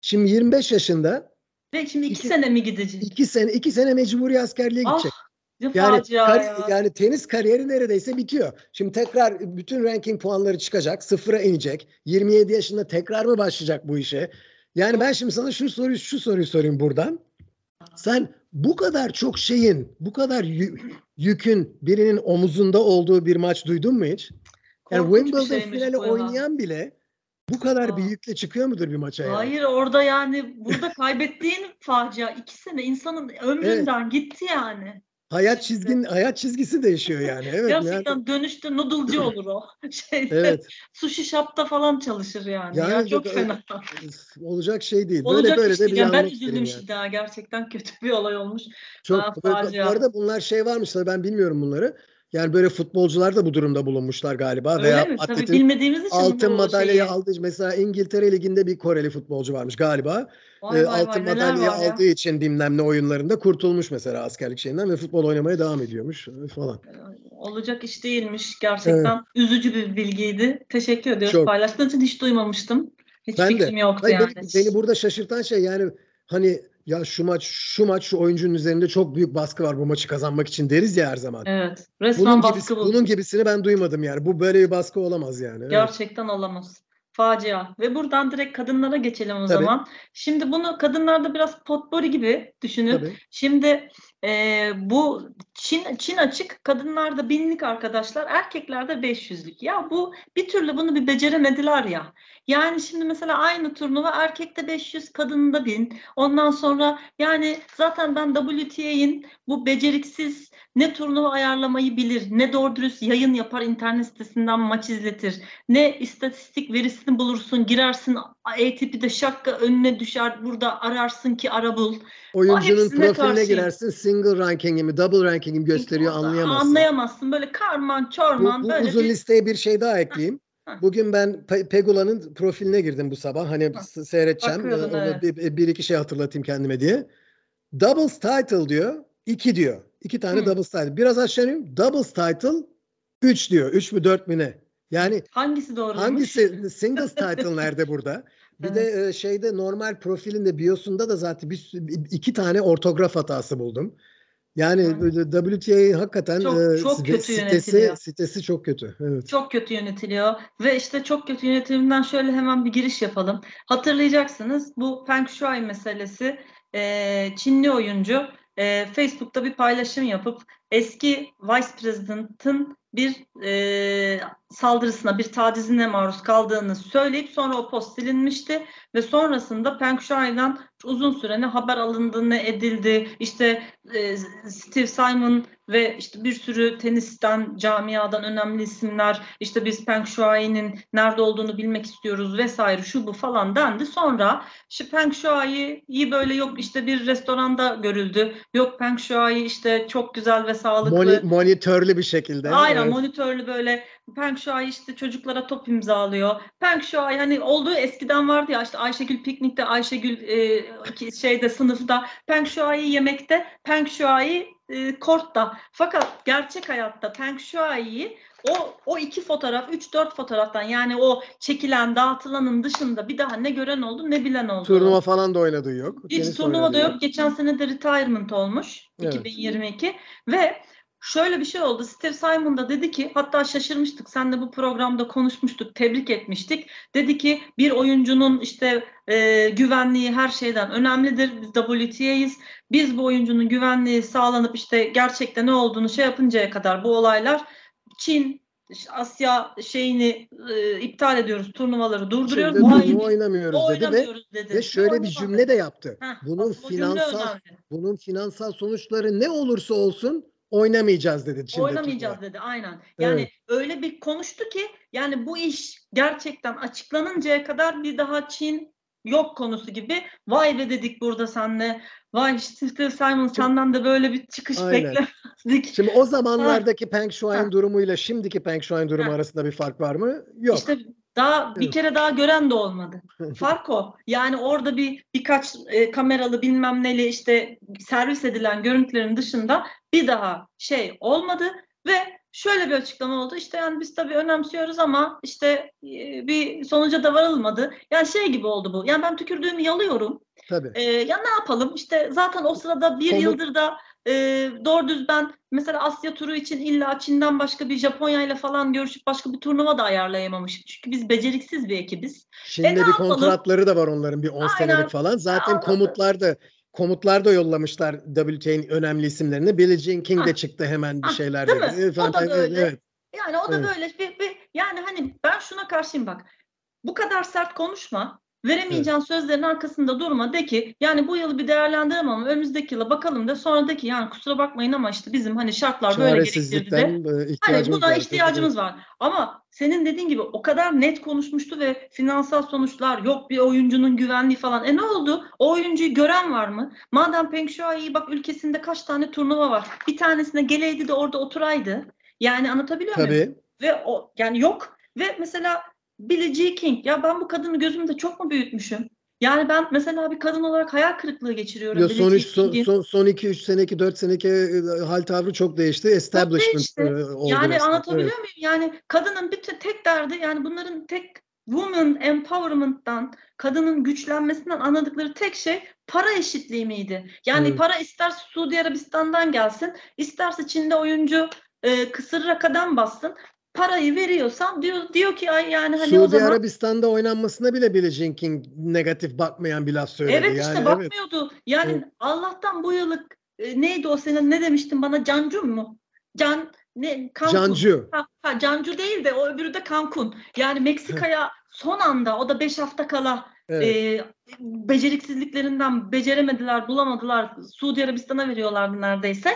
Şimdi 25 yaşında Ve şimdi iki, İki- sene mi gidecek? 2 sene 2 sene mecburi askerliğe Ah, gidecek. Ne Yani kar- ya. yani tenis kariyeri neredeyse bitiyor. Şimdi tekrar bütün ranking puanları çıkacak, sıfıra inecek. 27 yaşında tekrar mı başlayacak bu işe? Yani ben şimdi sana şu soruyu şu soruyu sorayım buradan. Sen bu kadar çok şeyin, bu kadar yü- yükün birinin omuzunda olduğu bir maç duydun mu hiç? Yani Korkunç bir Wimbledon finali oynayan bile bu kadar bir Aa. yükle çıkıyor mudur bir maça yani? Hayır orada yani burada kaybettiğin facia iki sene insanın ömründen gitti yani. Hayat çizgin hayat çizgisi değişiyor yani. Evet. Gerçekten yani- dönüşte noodle'cı olur o. (laughs) Şeyde, evet. Sushi shop'ta falan çalışır yani. Yani ya çok fena. Olacak şey değil. Olacak böyle böyle de bir Yani ben üzüldüm yani. şimdi. Gerçekten (laughs) kötü bir olay olmuş. Çok Aa, bu, bu arada bunlar şey varmış tabii ben bilmiyorum bunları. Yani böyle futbolcular da bu durumda bulunmuşlar galiba Öyle veya mi? Tabii bilmediğimiz için altın madalyayı şeyi. aldığı mesela İngiltere liginde bir Koreli futbolcu varmış galiba. Vay Ee, vay altın vay madalyayı var ya. aldığı için bilmem ne oyunlarında kurtulmuş mesela askerlik şeyinden ve futbol oynamaya devam ediyormuş falan. Olacak iş değilmiş. Gerçekten üzücü bir bilgiydi. Teşekkür ediyoruz Çok. paylaştığın için. Hiç duymamıştım. Hiç Ben de. fikrim yoktu Hayır, yani. beni, beni burada şaşırtan şey yani hani ya şu maç şu maç şu oyuncunun üzerinde çok büyük baskı var bu maçı kazanmak için deriz ya her zaman. Evet. Resmen Bunun, baskı gibisi, bu. bunun gibisini ben duymadım yani. Bu böyle bir baskı olamaz yani. Evet. Gerçekten olamaz. Facia. Ve buradan direkt kadınlara geçelim o Tabii. zaman. Şimdi bunu kadınlarda biraz potpourri gibi düşünün. Tabii. Şimdi e, bu Çin Çin açık kadınlarda binlik arkadaşlar erkeklerde 500'lük. Ya bu bir türlü bunu bir beceremediler ya. Yani şimdi mesela aynı turnuva erkekte 500 kadında 1000. Ondan sonra yani zaten ben WTA'in bu beceriksiz ne turnuva ayarlamayı bilir, ne doğru dürüst yayın yapar internet sitesinden maç izletir, ne istatistik verisini bulursun, girersin ATP'de şakka önüne düşer, burada ararsın ki ara bul. Oyuncunun profiline karşıyım. girersin. Single ranking'i mi, double ranking'i mi gösteriyor anlayamazsın. Anlayamazsın. Böyle karman Bu, çorman bu böyle uzun bir listeye bir şey daha ekleyeyim. Bugün ben Pe- Pegula'nın profiline girdim bu sabah. Hani seyredeceğim. Bakıyordun, Ee, ona evet. bir, bir iki şey hatırlatayım kendime diye. Doubles title diyor. iki diyor. İki tane Hı. doubles title. Biraz aşağı ineyim. Doubles title üç diyor. Üç mü dört mü ne? Yani hangisi doğruymuş? Hangisi singles title nerede burada? (laughs) Bir de e, şeyde normal profilinde biosunda da zaten bir, iki tane ortograf hatası buldum. Yani böyle WTA hakikaten Çok- e, çok site- kötü sitesi yönetiliyor. sitesi çok kötü. Evet. Çok kötü yönetiliyor ve işte çok kötü yönetimden şöyle hemen bir giriş yapalım. Hatırlayacaksınız bu Peng Shuai meselesi e, Çinli oyuncu e, Facebook'ta bir paylaşım yapıp eski Vice President'ın bir e, saldırısına, bir tacizine maruz kaldığını söyleyip sonra o post silinmişti ve sonrasında Peng Shuai'den uzun süre ne haber alındı ne edildi. İşte e, Steve Simon ve işte bir sürü tenisten, camiadan önemli isimler işte biz Peng Shuai'nin nerede olduğunu bilmek istiyoruz vesaire şu bu falan dendi. Sonra şu Peng Shuai'yi böyle yok işte bir restoranda görüldü. Yok Peng Shuai işte çok güzel ve sağlıklı. Moni- monitörlü bir şekilde. Aynen evet. monitörlü böyle Peng Shuai işte çocuklara top imzalıyor. Peng Shuai hani olduğu eskiden vardı ya işte Ayşegül piknikte Ayşegül e, şeyde sınıfta Peng Shuai yemekte Peng Shuai e, kortta. Fakat gerçek hayatta Peng Shuai'yi o o iki fotoğraf, üç dört fotoğraftan yani o çekilen, dağıtılanın dışında bir daha ne gören oldu ne bilen oldu. Turnuva falan da oynadığı yok. Hiç Tenis turnuva da oynadığı yok. Geçen sene de retirement olmuş. Evet. 2022 ve şöyle bir şey oldu. Steve Simon da dedi ki hatta şaşırmıştık. Sen de bu programda konuşmuştuk. Tebrik etmiştik. Dedi ki bir oyuncunun işte e, güvenliği her şeyden önemlidir. Biz WTA'yiz. Biz bu oyuncunun güvenliği sağlanıp işte gerçekten ne olduğunu şey yapıncaya kadar bu olaylar Çin Asya şeyini e, iptal ediyoruz. Turnuvaları durduruyoruz. Şimdi Bu turnuva ay- oynamıyoruz dedi ve, oynamıyoruz dedi. ve şöyle bir cümle de yaptı. Heh, Bunun finansal bunun finansal sonuçları ne olursa olsun oynamayacağız dedi Oynamayacağız dedi aynen. Yani Evet. öyle bir konuştu ki yani bu iş gerçekten açıklanıncaya kadar bir daha Çin yok konusu gibi. Vay be dedik burada senle. Vay Steve Simon senden de böyle bir çıkış Aynen. beklemezdik. Şimdi o zamanlardaki Peng Shuai'nin Ha. durumuyla şimdiki Peng Shuai'nin durumu Ha. arasında bir fark var mı? Yok. İşte daha bir kere daha gören de olmadı. (laughs) Fark o. Yani orada bir birkaç e, kameralı bilmem neli işte servis edilen görüntülerin dışında bir daha şey olmadı ve şöyle bir açıklama oldu. İşte yani biz tabii önemsiyoruz ama işte e, bir sonuca da varılmadı. Yani şey gibi oldu bu. Yani ben tükürdüğümü yalıyorum. Tabii. E, ya ne yapalım? İşte zaten o sırada bir Komut- yıldır da e, doğru düz ben mesela Asya turu için illa Çin'den başka bir Japonya ile falan görüşüp başka bir turnuva da ayarlayamamışım. Çünkü biz beceriksiz bir ekibiz. Şimdi ne bir yapalım? kontratları da var onların bir 10 Aynen. senelik falan. Zaten Anladım. komutlar da komutlar da yollamışlar WTA'nin önemli isimlerini. Billie Jean King de Ah. çıktı hemen bir Ah, şeyler dedi. mi? O da Evet, böyle. evet. Yani o da Evet. böyle bir, bir yani hani ben şuna karşıyım bak. Bu kadar sert konuşma. Veremeyeceğin sözlerin arkasında durma. De ki yani bu yılı bir değerlendiremem ama önümüzdeki yıla bakalım da sonra de ki yani kusura bakmayın ama işte bizim hani şartlar böyle gerektirdi de. E, Hani buna var. ihtiyacımız var. Ama senin dediğin gibi o kadar net konuşmuştu ve finansal sonuçlar yok bir oyuncunun güvenliği falan. E ne oldu? O oyuncuyu gören var mı? Madem Peng Shuai bak ülkesinde kaç tane turnuva var. Bir tanesine geleydi de orada oturaydı. Yani anlatabiliyor muyum? Tabii. Ve o yani yok. Ve mesela Billie Jean King ya ben bu kadını gözümde çok mu büyütmüşüm? Yani ben mesela bir kadın olarak hayal kırıklığı geçiriyorum. Ya son, üç, son, son, son 2-3 seneki 4 seneki e, hal tavrı çok değişti. Establishment değişti. e, oldu Yani resmen. anlatabiliyor Evet. muyum? Yani kadının te- tek derdi yani bunların tek woman empowerment'tan, kadının güçlenmesinden anladıkları tek şey para eşitliği miydi? Yani Evet. para ister Suudi Arabistan'dan gelsin, isterse Çin'de oyuncu e, kısır rakadan bassın. Parayı veriyorsan diyor diyor ki ay yani hani o Suudi zaman Arabistan'da oynanmasına bile Billie Jean King negatif bakmayan bir laf söyledi. Evet işte yani, evet. bakmıyordu. Yani Evet. Allah'tan bu yıllık e, neydi o senin ne demiştin bana Cancun mu? Can ne Cancun. Cancu. Ha, ha, Cancu değil de o öbürü de Cancun. Yani Meksika'ya son anda o da 5 hafta kala Evet. e, beceriksizliklerinden beceremediler, bulamadılar. Suudi Arabistan'a veriyorlardı neredeyse.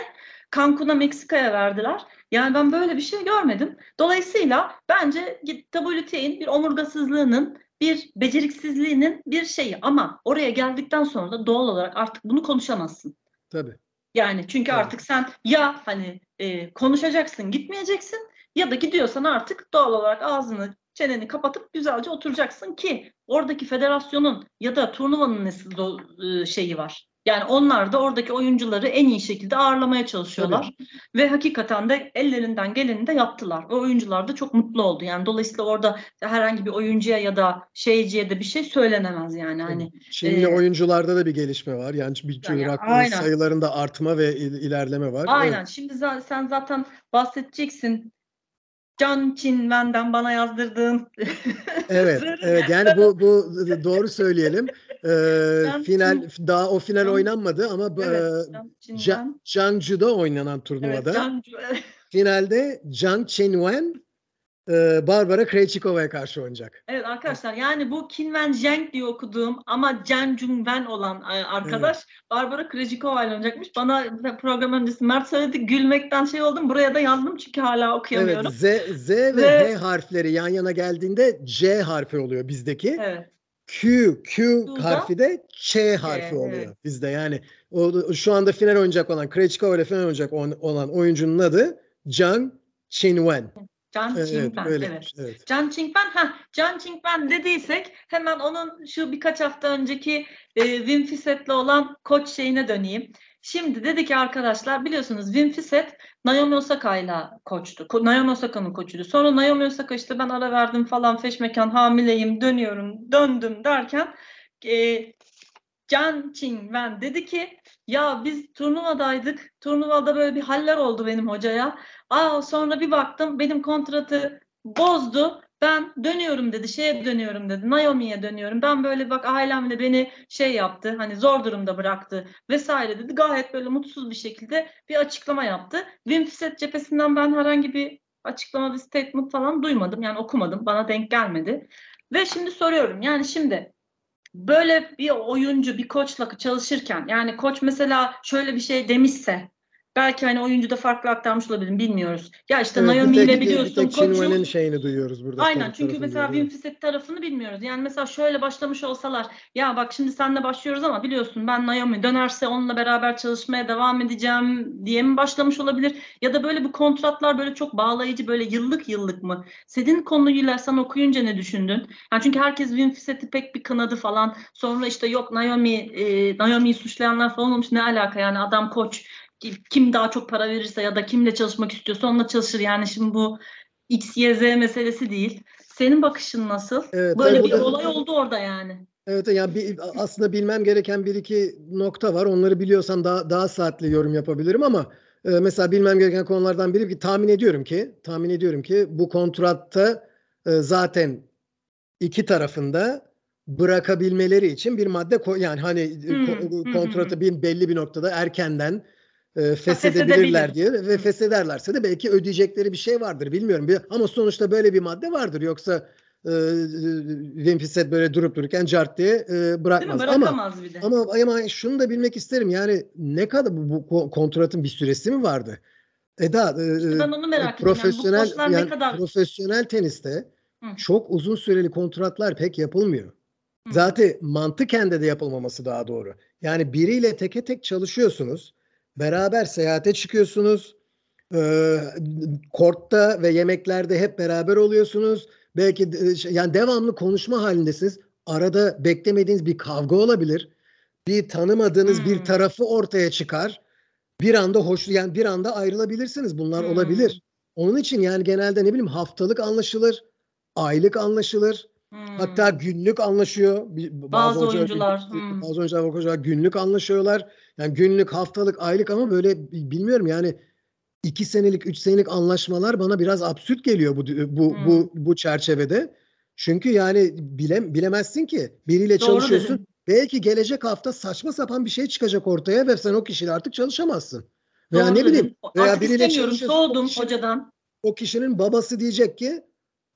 Cancun'a Meksika'ya verdiler. Yani ben böyle bir şey görmedim. Dolayısıyla bence WTA'nin bir omurgasızlığının bir beceriksizliğinin bir şeyi ama oraya geldikten sonra da doğal olarak artık bunu konuşamazsın. Tabii. Yani çünkü Evet. artık sen ya hani e, konuşacaksın gitmeyeceksin ya da gidiyorsan artık doğal olarak ağzını çeneni kapatıp güzelce oturacaksın ki oradaki federasyonun ya da turnuvanın nasıl e, şeyi var. Yani onlar da oradaki oyuncuları en iyi şekilde ağırlamaya çalışıyorlar. Ve hakikaten de ellerinden geleni de yaptılar. O oyuncular da çok mutlu oldu. Yani dolayısıyla orada herhangi bir oyuncuya ya da şeyciye de bir şey söylenemez yani. Hani Şimdi e, oyuncularda da bir gelişme var. Yani bir Yani aynen. sayılarında artma ve il- ilerleme var. Aynen. Evet. Şimdi sen zaten bahsedeceksin. Can Çinmen'den bana yazdırdığın. (laughs) Evet, evet. Yani bu bu doğru söyleyelim. (laughs) Ee, Can final daha o final Can- oynanmadı ama evet, e, Can Ca- Çinmen. Changju'da oynanan Evet, turnuvada Can, finalde Zhang Chenwen e, Barbara Krejcikova'ya karşı oynayacak. evet arkadaşlar yani bu Kinwen Zheng diye okuduğum ama Can Jungwen olan e, arkadaş Barbara Krejcikova ile oynayacakmış. Bana program öncesi Mert söyledi gülmekten şey oldum. Buraya da yazdım çünkü hala okuyamıyorum. Evet, Z, Z ve, Ve- H harfleri yan yana geldiğinde C harfi oluyor bizdeki. Evet. Q, Q Q'da harfi de Ç harfi oluyor evet. bizde. Yani o, şu anda final oynayacak olan, Krejcikova ile final oynayacak olan oyuncunun adı Zhang Qinwen. Can Evet, Çingben. öyle. Evet. evet. Can Çingben, ha Can Çingben dediysek hemen onun şu birkaç hafta önceki e, Wim Fissett'le olan koç şeyine döneyim. Şimdi dedi ki arkadaşlar biliyorsunuz Wim Fissett Naomi Osaka ile koçtu. Naomi Osaka'nın koçuydu. Sonra Naomi Osaka işte ben ara verdim falan feşmekan hamileyim dönüyorum döndüm derken e, Can Ching Wen dedi ki ya biz turnuvadaydık. Turnuvada böyle bir haller oldu benim hocaya. Aa sonra bir baktım benim kontratı bozdu. Ben dönüyorum dedi. Şeye dönüyorum dedi. Naomi'ye dönüyorum. Ben böyle bak ailemle beni şey yaptı. Hani zor durumda bıraktı vesaire dedi. Gayet böyle mutsuz bir şekilde bir açıklama yaptı. Wim Fissett cephesinden ben herhangi bir açıklama bir statement falan duymadım. Yani okumadım. Bana denk gelmedi. Ve şimdi soruyorum. Yani şimdi böyle bir oyuncu bir koçla çalışırken yani koç mesela şöyle bir şey demişse Belki hani oyuncu da farklı aktarmış olabilir bilmiyoruz. Ya işte evet, Naomi ile biliyorsun tek koçu. şeyini duyuyoruz burada. Aynen çünkü mesela Wim Fissett tarafını bilmiyoruz. Yani mesela şöyle başlamış olsalar ya bak şimdi senle başlıyoruz ama biliyorsun ben Naomi dönerse onunla beraber çalışmaya devam edeceğim diye mi başlamış olabilir? Ya da böyle bu kontratlar böyle çok bağlayıcı böyle yıllık yıllık mı? Senin konuyla sen okuyunca ne düşündün? Yani çünkü herkes Wim pek bir kınadı falan. Sonra işte yok Naomi, e, Naomi'yi suçlayanlar falan olmuş. Ne alaka yani adam koç kim daha çok para verirse ya da kimle çalışmak istiyorsa onunla çalışır. Yani şimdi bu X, Y, Z meselesi değil. Senin bakışın nasıl? Evet, Böyle bir olay oldu orada yani. Evet yani bir, aslında bilmem gereken bir iki nokta var. Onları biliyorsam daha daha saatli yorum yapabilirim ama e, mesela bilmem gereken konulardan biri ki tahmin ediyorum ki tahmin ediyorum ki bu kontratta e, zaten iki tarafında bırakabilmeleri için bir madde ko- yani hani hmm, kontratı hmm. bir belli bir noktada erkenden e, feshedebilirler diye ve feshederlerse de belki ödeyecekleri bir şey vardır bilmiyorum. Ama sonuçta böyle bir madde vardır. Yoksa e, Wimpiset böyle durup dururken cart diye e, bırakmaz. Ama, bir de. ama ama şunu da bilmek isterim. Yani ne kadar bu, bu kontratın bir süresi mi vardı? Eda işte ben onu merak profesyonel yani, yani kadar... profesyonel teniste Hı. çok uzun süreli kontratlar pek yapılmıyor. Hı. Zaten mantıken de de yapılmaması daha doğru. Yani biriyle teke tek çalışıyorsunuz Beraber seyahate çıkıyorsunuz. E, kortta ve yemeklerde hep beraber oluyorsunuz. Belki yani devamlı konuşma halindesiniz. Arada beklemediğiniz bir kavga olabilir. Bir tanımadığınız hmm. bir tarafı ortaya çıkar. Bir anda hoş yani bir anda ayrılabilirsiniz. Bunlar hmm. olabilir. Onun için yani genelde ne bileyim haftalık anlaşılır, aylık anlaşılır. Hmm. Hatta günlük anlaşıyor. Bazı, bazı oyuncular, hmm. bazı oyuncular, oyuncular günlük anlaşıyorlar. Yani günlük, haftalık, aylık ama böyle bilmiyorum yani iki senelik, üç senelik anlaşmalar bana biraz absürt geliyor bu bu hmm. bu bu çerçevede. Çünkü yani bile, bilemezsin ki biriyle Doğru çalışıyorsun. Dedim. Belki gelecek hafta saçma sapan bir şey çıkacak ortaya ve sen o kişiyle artık çalışamazız. Veya Doğru ne bileyim veya artık biriyle çalışıyorsun. Soğudum o kişi, hocadan. O kişinin babası diyecek ki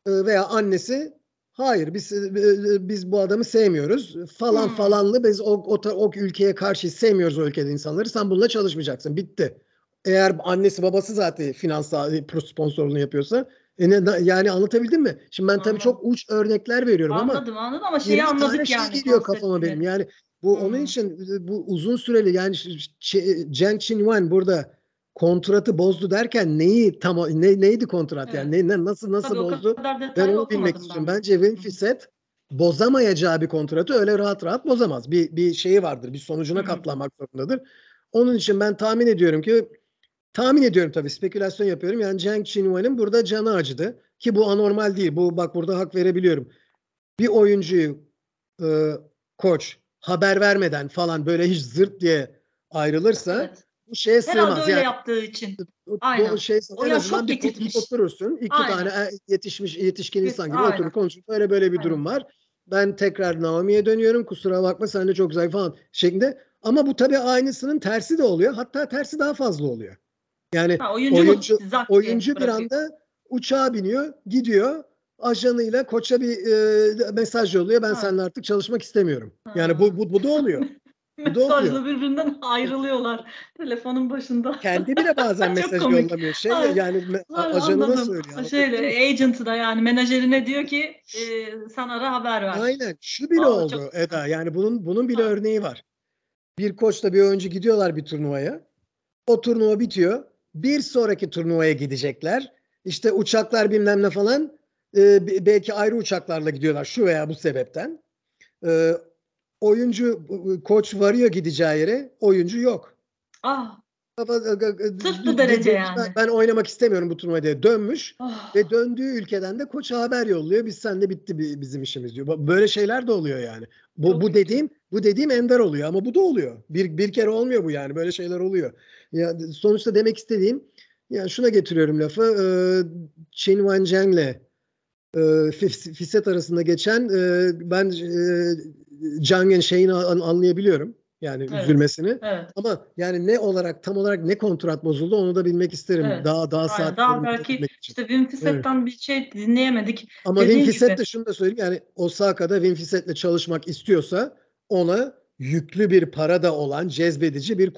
veya annesi Hayır biz e, e, biz bu adamı sevmiyoruz. Falan hmm. falanlı biz o, o, o ülkeye karşı sevmiyoruz o ülkede insanları. Sen bununla çalışmayacaksın. Bitti. Eğer annesi babası zaten finansal e, sponsorluğunu yapıyorsa e ne, yani anlatabildim mi? Şimdi ben anladım. tabii çok uç örnekler veriyorum anladım, ama anladım anladım ama şeyi anladık şey yani. Şey geliyor kafama benim. Yani bu hmm. onun için bu uzun süreli yani Chen Qinwen burada kontratı bozdu derken neyi tam ne, neydi kontrat evet. yani ne, nasıl nasıl Tabii bozdu ben onu bilmek istiyorum. Bence Winfiset bozamayacağı bir kontratı öyle rahat rahat bozamaz. Bir bir şeyi vardır. Bir sonucuna Hı-hı. katlanmak zorundadır. Onun için ben tahmin ediyorum ki tahmin ediyorum tabii spekülasyon yapıyorum. Yani Zhang Qinwen'in burada canı acıdı ki bu anormal değil. Bu bak burada hak verebiliyorum. Bir oyuncuyu e, koç haber vermeden falan böyle hiç zırt diye ayrılırsa evet bu şeye sığmaz. Herhalde öyle yani, yaptığı için. Aynen. Bu şey, o en azından bir getirmiş. oturursun. iki Aynen. tane e, yetişmiş yetişkin insan gibi Aynen. oturup konuşup böyle böyle bir Aynen. durum var. Ben tekrar Naomi'ye dönüyorum. Kusura bakma sen de çok güzel falan şeklinde. Ama bu tabii aynısının tersi de oluyor. Hatta tersi daha fazla oluyor. Yani ha, oyuncu, oyuncu, oyuncu bir anda uçağa biniyor, gidiyor. Ajanıyla koça bir e, mesaj yolluyor. Ben ha. seninle artık çalışmak istemiyorum. Ha. Yani bu, bu, bu da oluyor. (laughs) Mesajla birbirinden (laughs) ayrılıyorlar telefonun başında. Kendi (laughs) bile bazen mesaj yollamıyor. Şey ya, yani ajanına söylüyor. Şeyle agent'ı da yani menajerine diyor ki e, sen ara haber ver. Aynen. Şu bile Aa, oldu çok... Eda. Yani bunun bunun bile ha. örneği var. Bir koçla bir oyuncu gidiyorlar bir turnuvaya. O turnuva bitiyor. Bir sonraki turnuvaya gidecekler. İşte uçaklar bilmem ne falan. E, belki ayrı uçaklarla gidiyorlar şu veya bu sebepten. E, oyuncu koç varıyor gideceği yere oyuncu yok. Ah, Kafa- g- g- Sırf bu derece yani. Ben, oynamak istemiyorum bu turnuvaya diye dönmüş ah. ve döndüğü ülkeden de koça haber yolluyor. Biz senle bitti bi- bizim işimiz diyor. Böyle şeyler de oluyor yani. Bu Çok bu dediğim bu dediğim ender oluyor ama bu da oluyor. Bir bir kere olmuyor bu yani. Böyle şeyler oluyor. Ya sonuçta demek istediğim yani şuna getiriyorum lafı. E, Chen Wanzheng'le e, Fis- Fiset arasında geçen e, ben e, Zhang'ın şeyini an- anlayabiliyorum. Yani Evet. üzülmesini. Evet. Ama yani ne olarak tam olarak ne kontrat bozuldu onu da bilmek isterim. Evet. Daha daha saat Daha belki işte Wim Fiset'ten bir şey dinleyemedik. Ama dediğin Wim Fissett gibi. de şunu da söyleyeyim yani Osaka'da Wim Fissett'le çalışmak istiyorsa ona yüklü bir para da olan cezbedici bir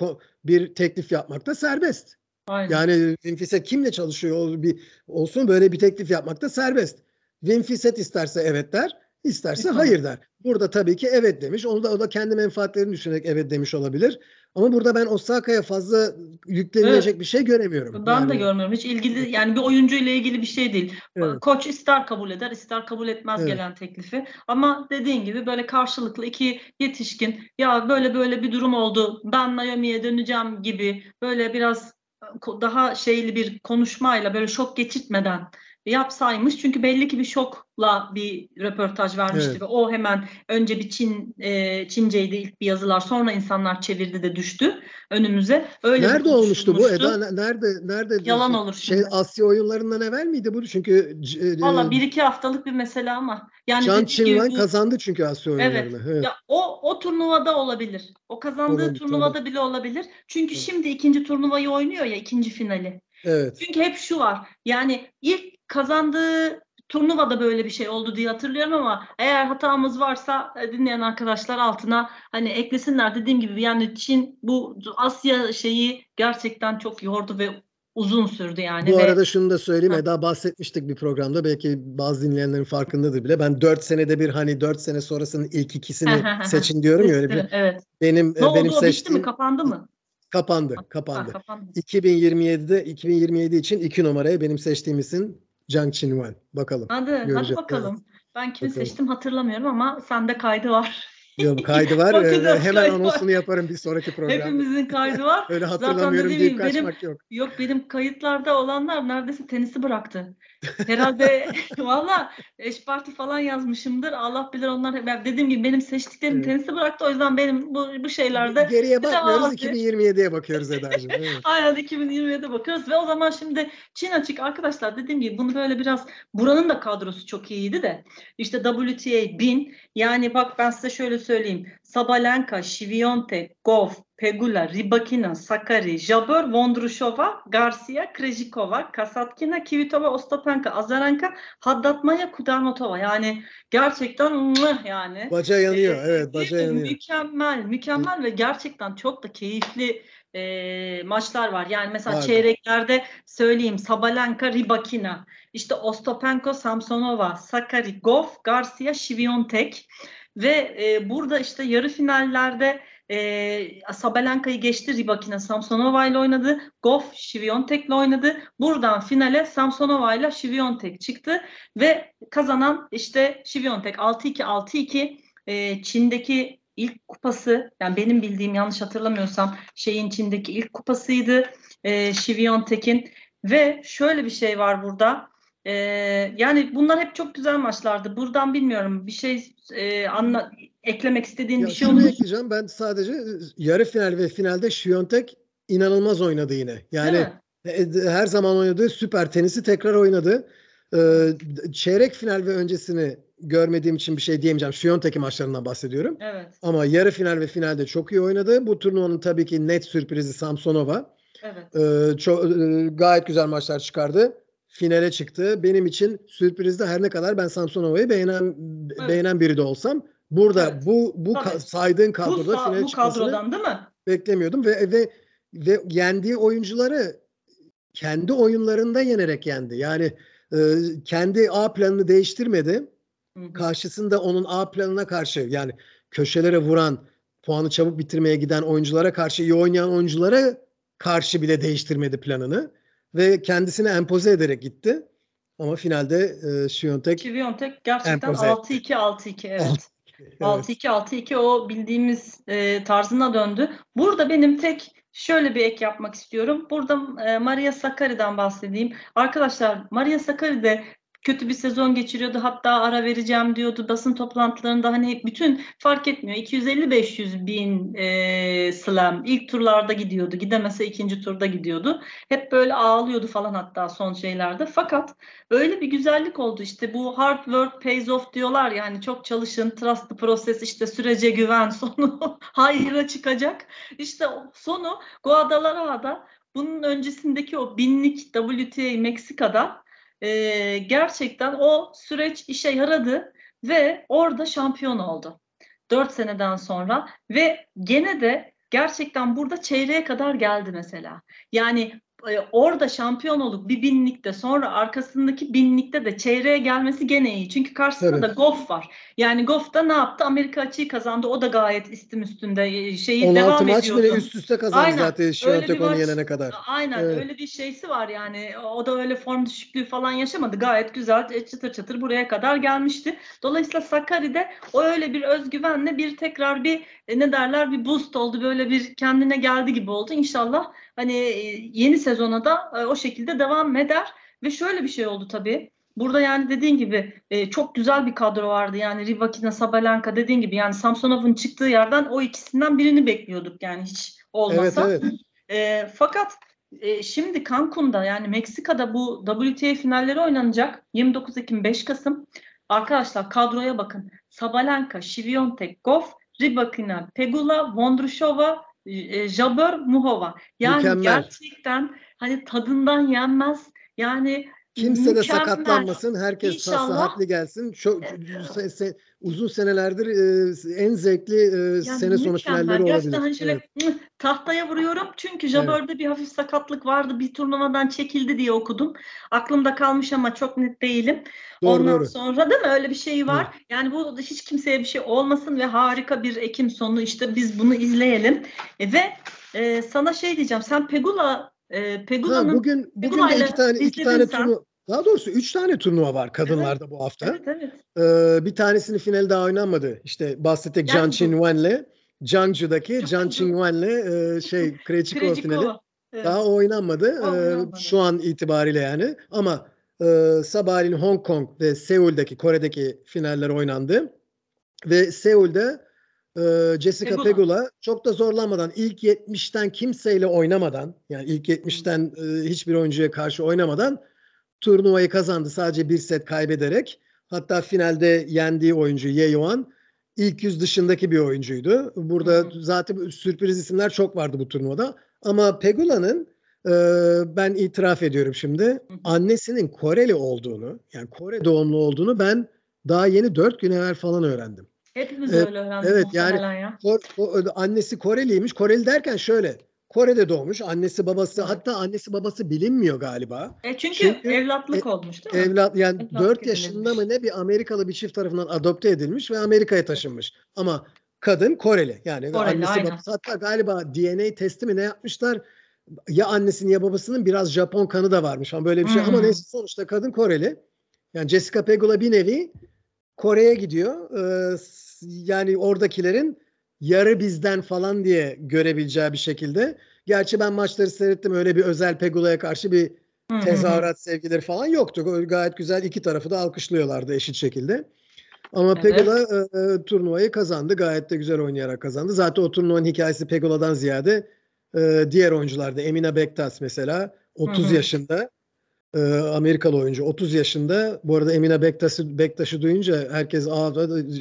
bir teklif yapmakta serbest. Aynen. Yani Wim Fissett kimle çalışıyor bir olsun böyle bir teklif yapmakta serbest. Wim Fissett isterse evet der, isterse hayır der. Burada tabii ki evet demiş. Onu da o da kendi menfaatlerini düşünerek evet demiş olabilir. Ama burada ben Osaka'ya fazla yüklenilecek bir şey göremiyorum. Ben de Yani, görmüyorum. Hiç ilgili yani bir oyuncu ile ilgili bir şey değil. evet. Koç ister kabul eder, ister kabul etmez Evet. gelen teklifi. Ama dediğin gibi böyle karşılıklı iki yetişkin ya böyle böyle bir durum oldu. Ben Naomi'ye döneceğim gibi böyle biraz ko- daha şeyli bir konuşmayla böyle şok geçirtmeden yapsaymış. Çünkü belli ki bir şokla bir röportaj vermişti Evet. ve o hemen önce bir Çin e, Çinceydi ilk bir yazılar sonra insanlar çevirdi de düştü önümüze. Öyle Nerede olmuştu bu? Eda ne- nerede nerede Yalan olur Şey şimdi. Asya oyunlarından evvel miydi bu? Çünkü e, Valla bir iki haftalık bir mesele ama yani Can bu- kazandı çünkü Asya oyunlarını. Evet. Ya o o turnuvada olabilir. O kazandığı Olabilir, turnuvada bile olabilir. Çünkü Evet. şimdi ikinci turnuvayı oynuyor ya ikinci finali. evet. Çünkü hep şu var. Yani ilk kazandığı turnuvada böyle bir şey oldu diye hatırlıyorum ama eğer hatamız varsa e, dinleyen arkadaşlar altına hani eklesinler dediğim gibi yani Çin bu Asya şeyi gerçekten çok yordu ve uzun sürdü yani Bu ve arada şunu da söyleyeyim. Ha. Eda bahsetmiştik bir programda. Belki bazı dinleyenlerin farkındadır bile. Ben 4 senede bir hani 4 sene sonrasının ilk ikisini seçin diyorum ya öyle bir. evet. Benim Ne oldu benim o bitti mi seçtiğim kapandı mı? kapandı. Ha, Kapandı. kapandı. 2027'de 2027 için 2 numaraya benim seçtiğim isim Zhang Qinwen. Bakalım. Hadi, hadi bakalım. Ben kimi Bakalım. seçtim hatırlamıyorum ama sende kaydı var. Yok, (laughs) kaydı var. Bakacağız, Ee, Hemen kaydı var. anonsunu yaparım bir sonraki programda. Hepimizin kaydı var. (laughs) Öyle Zaten hatırlamıyorum dediğim deyip gibi benim- kaçmak yok. Yok benim kayıtlarda olanlar neredeyse tenisi bıraktı. Herhalde (laughs) valla eş parti falan yazmışımdır. Allah bilir onlar. Ben dediğim gibi benim seçtiklerim Evet. tenisi bıraktı. O yüzden benim bu, bu şeylerde Geriye bakmıyoruz. ağzı- 2027'ye bakıyoruz Eda'cığım. Evet. (laughs) Aynen 2027'de bakıyoruz ve o zaman şimdi Çin açık arkadaşlar dediğim gibi bunu böyle biraz buranın da kadrosu çok iyiydi de işte WTA 1000 yani bak ben size şöyle söyleyeyim Sabalenka, Şiviyontek, Gov, Pegula, Rybakina, Sakari, Jabeur, Vondrushova, Garcia, Krejcikova, Kasatkina, Kvitova, Ostapenka, Azarenka, Haddatmaya, Kudermetova yani gerçekten mwah yani. Baca yanıyor. Ee, Evet baca yanıyor. Mükemmel, mükemmel ve gerçekten çok da keyifli e, maçlar var. Yani mesela Var. çeyreklerde söyleyeyim Sabalenka, Rybakina, işte Ostapenko, Samsonova, Sakari, Goff, Garcia, Şiviyontek ve e, burada işte yarı finallerde e, Sabalenka'yı geçti Rybakina, Samsonova ile oynadı. Goff, Şiviyontek'le oynadı. Buradan finale Samsonova ile Şiviyontek çıktı ve kazanan işte Şiviyontek 6-2 6-2 e, Çin'deki ilk kupası yani benim bildiğim yanlış hatırlamıyorsam şeyin Çin'deki ilk kupasıydı e, Şiviyontek'in ve şöyle bir şey var burada e, yani bunlar hep çok güzel maçlardı buradan bilmiyorum bir şey e, anla, eklemek istediğin Ya bir şey olur ekleyeceğim. Ben sadece e, yarı final ve finalde Şiyontek inanılmaz oynadı yine. Yani mi? e, her zaman oynadığı süper tenisi tekrar oynadı. Ee, çeyrek final ve öncesini görmediğim için bir şey diyemeyeceğim. Şiyontek'in maçlarından bahsediyorum. Evet, Ama yarı final ve finalde çok iyi oynadı. Bu turnuvanın tabii ki net sürprizi Samsonova. evet. Ee, çok, e, gayet güzel maçlar çıkardı. Finale çıktı. Benim için sürprizde her ne kadar ben Samsonova'yı beğenen Evet. beğenen biri de olsam burada Evet. bu bu ka- saydığın Bu, kadroda sa- finale bu kadrodan değil mi? beklemiyordum ve ve ve yendiği oyuncuları kendi oyunlarında yenerek yendi. Yani e, kendi A planını değiştirmedi. Hı hı. Karşısında onun A planına karşı yani köşelere vuran, puanı çabuk bitirmeye giden oyunculara karşı iyi oynayan oyunculara karşı bile değiştirmedi planını ve kendisini empoze ederek gitti. Ama finalde e, Şiyontek Şiviyontek gerçekten Empoze etti. 6-2 6-2 evet. (laughs) Evet. 6-2 6-2 o bildiğimiz e, tarzına döndü. Burada benim tek şöyle bir ek yapmak istiyorum. Burada e, Maria Sakkari'den bahsedeyim. Arkadaşlar Maria Sakkari de kötü bir sezon geçiriyordu. Hatta ara vereceğim diyordu. Basın toplantılarında hani bütün fark etmiyor. 250-500 bin e, slam ilk turlarda gidiyordu. Gidemese ikinci turda gidiyordu. Hep böyle ağlıyordu falan hatta son şeylerde. Fakat öyle bir güzellik oldu. İşte bu hard work pays off diyorlar ya hani çok çalışın, trust the process işte sürece güven (laughs) sonu hayra çıkacak. İşte sonu Guadalajara'da bunun öncesindeki o binlik WTA Meksika'da e, gerçekten o süreç işe yaradı ve orada şampiyon oldu. Dört seneden sonra ve gene de gerçekten burada çeyreğe kadar geldi mesela. Yani orada şampiyon olup bir binlikte sonra arkasındaki binlikte de çeyreğe gelmesi gene iyi. Çünkü karşısında Evet. da Goff var. Yani Goff da ne yaptı? Amerika açığı kazandı. O da gayet istim üstünde e, şeyi 16 devam maç ediyordu. bile üst üste kazandı Aynen. zaten Şiyontek onu maç- yenene kadar. Aynen Evet. öyle bir şeysi var yani. O da öyle form düşüklüğü falan yaşamadı. Gayet güzel e, çıtır çıtır buraya kadar gelmişti. Dolayısıyla Sakary'de o öyle bir özgüvenle bir tekrar bir e, ne derler bir boost oldu. Böyle bir kendine geldi gibi oldu. İnşallah hani e, yeni sezona da e, o şekilde devam eder. Ve şöyle bir şey oldu tabii. Burada yani dediğin gibi e, çok güzel bir kadro vardı. Yani Rybakina, Sabalenka dediğin gibi yani Samsonov'un çıktığı yerden o ikisinden birini bekliyorduk yani hiç Evet olmasa. evet. E, fakat e, şimdi Cancun'da yani Meksika'da bu WTA finalleri oynanacak. 29 Ekim 5 Kasım. Arkadaşlar kadroya bakın. Sabalenka, Şiviyontek, Goff, Rybakina, Pegula, Vondrushova, e, Jabeur, Muhova. Yani Mükemmel. gerçekten hani tadından yenmez. Yani Kimse de mükemmel. sakatlanmasın. Herkes İnşallah. sıhhatli gelsin. Çok se- se- uzun senelerdir e, en zevkli e, Yani sene sonu finalleri Gerçekten olabilir. hani şöyle Evet. Tahtaya vuruyorum. Çünkü Jabeur'de bir hafif sakatlık vardı. Bir turnuvadan çekildi diye okudum. Aklımda kalmış ama çok net değilim. Doğru Ondan doğru. sonra değil mi? Öyle bir şey var. Yani bu hiç kimseye bir şey olmasın ve harika bir Ekim sonu işte biz bunu izleyelim. E, ve e, sana şey diyeceğim. Sen Pegula e, Ha, Pegula'nın bugün bugün de iki tane iki tane sen. turnuva daha doğrusu üç tane turnuva var kadınlarda bu hafta. Evet evet. Ee, bir tanesinin finali daha oynanmadı. İşte bahsettik Can Chinwen'le Jiangsu'daki Çok Can. Chinwen'le e, şey (laughs) Krejcikova finali. Evet. Daha oynanmadı. Ee, oynanmadı. şu an itibariyle yani. Ama e, sabahleyin Hong Kong ve Seul'deki Kore'deki finaller oynandı. Ve Seul'de e, Jessica Pegula. Pegula. çok da zorlanmadan ilk 70'ten kimseyle oynamadan yani ilk 70'ten e, hiçbir oyuncuya karşı oynamadan turnuvayı kazandı sadece bir set kaybederek. Hatta finalde yendiği oyuncu Ye Yuan ilk yüz dışındaki bir oyuncuydu. Burada Hı hı. zaten sürpriz isimler çok vardı bu turnuvada. Ama Pegula'nın e, ben itiraf ediyorum şimdi hı. annesinin Koreli olduğunu yani Kore doğumlu olduğunu ben daha yeni dört gün evvel falan öğrendim. Hepimiz Evet, öyle öğrendik evet, yani- ya. Kor, o- annesi Koreliymiş. Koreli derken şöyle Kore'de doğmuş. Annesi babası Evet. hatta annesi babası bilinmiyor galiba. E çünkü, Çünkü evlatlık e- olmuş değil mi? Evlat yani Evlatlık 4 edinilmiş. yaşında mı ne bir Amerikalı bir çift tarafından adopte edilmiş ve Amerika'ya taşınmış. Ama kadın Koreli. Yani Koreli, annesi aynen. babası hatta galiba DNA testi mi ne yapmışlar? Ya annesinin ya babasının biraz Japon kanı da varmış. Ama böyle bir şey. Ama Hmm. neyse sonuçta kadın Koreli. Yani Jessica Pegula bir nevi Kore'ye gidiyor. Ee, yani oradakilerin yarı bizden falan diye görebileceği bir şekilde. Gerçi ben maçları seyrettim. Öyle bir özel Pegula'ya karşı bir tezahürat sevgileri falan yoktu. Gayet güzel iki tarafı da alkışlıyorlardı eşit şekilde. Ama Evet. Pegula e, e, turnuvayı kazandı. Gayet de güzel oynayarak kazandı. Zaten o turnuvanın hikayesi Pegula'dan ziyade e, diğer oyuncularda. Emina Bektas mesela 30 Hı hı. yaşında e, Amerikalı oyuncu 30 yaşında. Bu arada Emina Bektas'ı Bektaş'ı duyunca herkes aa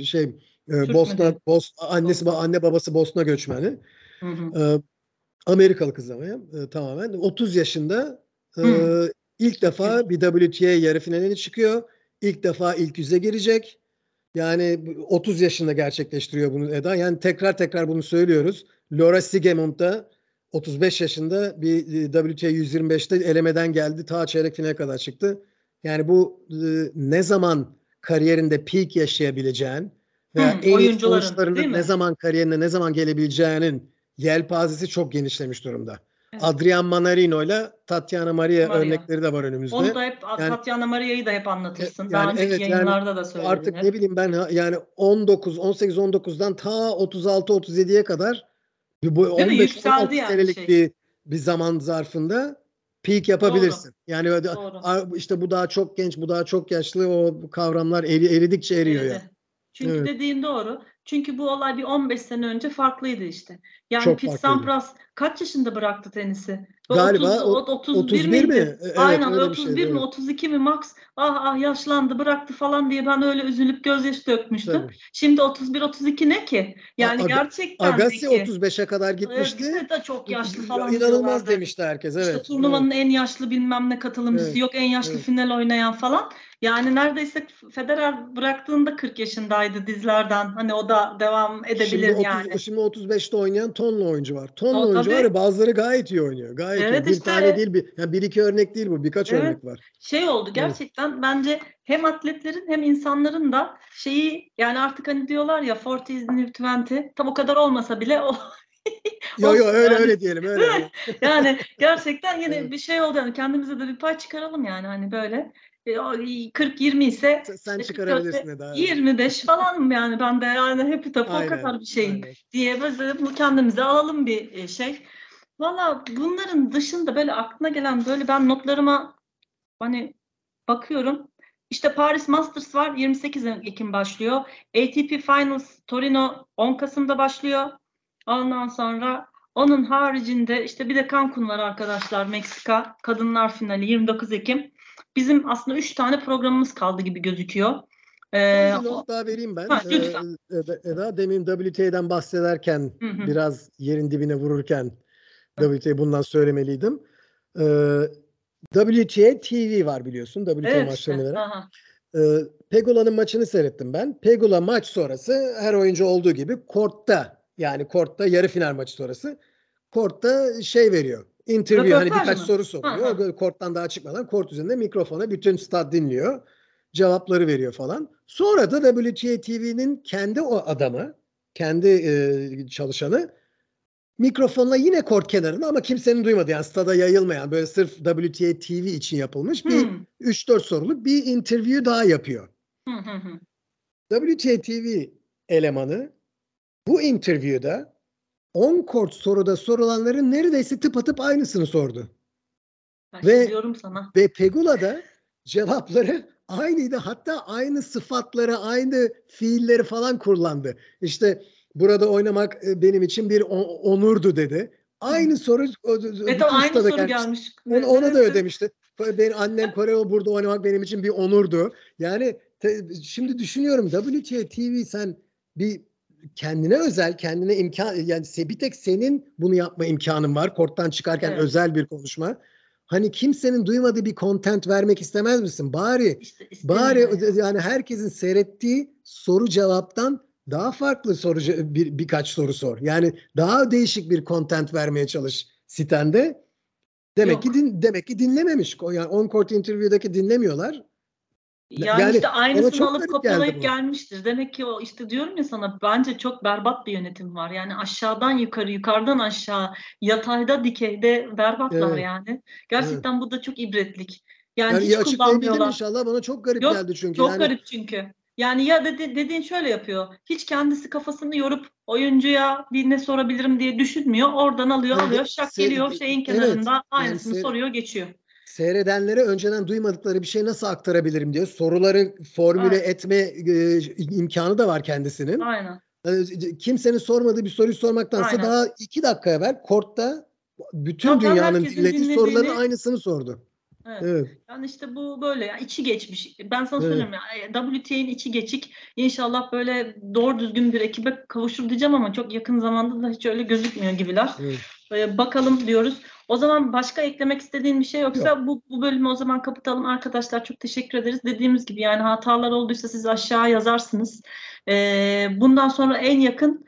şey Türk mü Bosna. Bos annesi anne babası Bosna göçmeni. Hı hı. Ee, Amerikalı kız ama ya, e, tamamen. 30 yaşında e, Hmm. ilk defa bir WTA yarı finaline çıkıyor. İlk defa ilk yüze girecek. Yani bu- 30 yaşında gerçekleştiriyor bunu Eda. Yani tekrar tekrar bunu söylüyoruz. Laura Sigemund da 35 yaşında bir e, WTA 125'te elemeden geldi. Ta çeyrek finale kadar çıktı. Yani bu ne zaman kariyerinde peak yaşayabileceğin veya en iyi oyuncuların, sonuçlarını değil mi? ne zaman kariyerine ne zaman gelebileceğinin yelpazesi çok genişlemiş durumda. Evet. Adrian Manarino ile Tatiana Maria, Maria. örnekleri de var önümüzde. Onu da hep Yani- Tatiana Maria'yı da hep anlatırsın. E, Daha yani önceki evet, yani yayınlarda da söyledin. Artık hep. ne bileyim ben yani 19, 18, 19'dan ta 36, 37'ye kadar bu Değil mi? 15 Yükseldi 16 yani senelik şey. bir bir zaman zarfında peak yapabilirsin. Yani öyle- Doğru. işte bu daha çok genç, bu daha çok yaşlı o kavramlar eri, eridikçe eriyor ya. Eridi. Çünkü Evet. dediğin doğru. Çünkü bu olay bir 15 sene önce farklıydı işte. Yani Çok Pete. Sampras kaç yaşında bıraktı tenisi? Galiba 30, o- 31, 31 miydi? mi? Evet, Aynen öyle bir 31 şeydi, mi evet. 32 mi max? Ah ah yaşlandı bıraktı falan diye ben öyle üzülüp gözyaşı dökmüştüm. Tabii. Şimdi 31-32 ne ki? Yani Aga- gerçekten Agassi de ki. 35'e kadar Evet, gitmişti. bize de çok yaşlı falan İnanılmaz demişti herkes. Evet. İşte turnuvanın en yaşlı bilmem ne katılımcısı Evet, yok en yaşlı evet. final oynayan falan. Yani neredeyse Federer bıraktığında 40 yaşındaydı dizlerden. Hani o da devam edebilir Şimdi, 30, yani. şimdi 35'te oynayan tonla oyuncu var. Tonla O, oyuncu tabii. var ya bazıları gayet iyi oynuyor. Gayet iyi. Evet, Bir işte. tane değil bir, yani bir iki örnek değil bu. Birkaç Evet. örnek var. Şey oldu gerçekten bence hem atletlerin hem insanların da şeyi yani artık hani diyorlar ya 40 is new 20 tam o kadar olmasa bile o (laughs) Yo yo öyle yani. öyle diyelim öyle. yani gerçekten yine (laughs) Evet. bir şey oldu yani kendimize de bir pay çıkaralım yani hani böyle 40-20 ise Sen- çıkarabilirsin Eda. 25 falan mı yani ben de yani hep tapu o kadar bir şeyim aynen. diye böyle bu kendimize alalım bir e, şey. Valla bunların dışında böyle aklına gelen böyle ben notlarıma hani bakıyorum. İşte Paris Masters var 28 Ekim başlıyor. ATP Finals Torino 10 Kasım'da başlıyor. Ondan sonra onun haricinde işte bir de Cancun var arkadaşlar Meksika kadınlar finali 29 Ekim. Bizim aslında 3 tane programımız kaldı gibi gözüküyor. Ee, bir not daha vereyim ben. Ha, lütfen. Ee, Eda- demin WTA'dan bahsederken Hı hı. biraz yerin dibine vururken WTA bundan söylemeliydim. Ee, WTA TV var biliyorsun. WTA evet maçlarını işte. veren. Aha. Ee, Pegula'nın maçını seyrettim ben. Pegula maç sonrası her oyuncu olduğu gibi kortta yani kortta yarı final maçı sonrası kortta şey veriyor. Interview hani Röportaj birkaç mı? soru soruyor. Hı. Böyle Korttan daha çıkmadan kort üzerinde mikrofona bütün stat dinliyor. Cevapları veriyor falan. Sonra da WTA TV'nin kendi o adamı, kendi e, çalışanı mikrofonla yine kort kenarında ama kimsenin duymadığı yani stada yayılmayan böyle sırf WTA TV için yapılmış bir Hmm. 3-4 soruluk bir interview daha yapıyor. WTA TV elemanı bu interview'da on kort soruda sorulanların neredeyse tıpatıp aynısını sordu. Ve- diyorum sana. Ve Pegula'da cevapları aynıydı. Hatta aynı sıfatları, aynı fiilleri falan kullandı. İşte burada oynamak e, benim için bir onurdu dedi. Aynı soru tam aynı soru gelmiş. gelmiş. Ona, ona da Evet, ödemişti. Ben annem Koreo burada oynamak benim için bir onurdu. Yani te- şimdi düşünüyorum WTA TV sen bir kendine özel, kendine imkan yani bir tek senin bunu yapma imkanın var. Korttan çıkarken Evet. özel bir konuşma. Hani kimsenin duymadığı bir content vermek istemez misin? Bari İşte bari yani herkesin seyrettiği soru cevaptan daha farklı soru bir birkaç soru sor. Yani daha değişik bir content vermeye çalış sitende. Demek Yok. ki din, demek ki dinlememiş. Yani on court interview'daki dinlemiyorlar. Yani, Yani işte aynısını alıp kopyalayıp gelmiştir. Demek ki o işte diyorum ya sana bence çok berbat bir yönetim var. Yani aşağıdan yukarı, yukarıdan aşağı, yatayda dikeyde berbatlar Evet. yani. Gerçekten bu da çok ibretlik. Yani, Yani hiç kullanmıyorlar. inşallah. Bana çok garip Yok, geldi çünkü. Çok yani garip çünkü. Yani ya dedi, dediğin şöyle yapıyor. Hiç kendisi kafasını yorup oyuncuya bir ne sorabilirim diye düşünmüyor. Oradan alıyor, Yani alıyor, şak se- geliyor şeyin evet, kenarında aynısını se- soruyor, geçiyor. Seyredenlere önceden duymadıkları bir şey nasıl aktarabilirim diye soruları formüle Aynen. etme e, imkanı da var kendisinin. Aynen. Ee, kimsenin sormadığı bir soruyu sormaktansa Aynen. daha iki dakika evvel kortta bütün Zaten dünyanın dinlediği soruların aynısını sordu. Evet. Evet. Yani işte bu böyle ya içi geçmiş. Ben sana Evet. söyleyeyim ya WTA'nin içi geçik. İnşallah böyle doğru düzgün bir ekibe kavuşur diyeceğim ama çok yakın zamanda da hiç öyle gözükmüyor gibiler. evet. Ee, bakalım diyoruz. O zaman başka eklemek istediğin bir şey yoksa bu, bu bölümü o zaman kapatalım arkadaşlar. Çok teşekkür ederiz. Dediğimiz gibi yani hatalar olduysa siz aşağı yazarsınız. Ee, bundan sonra en yakın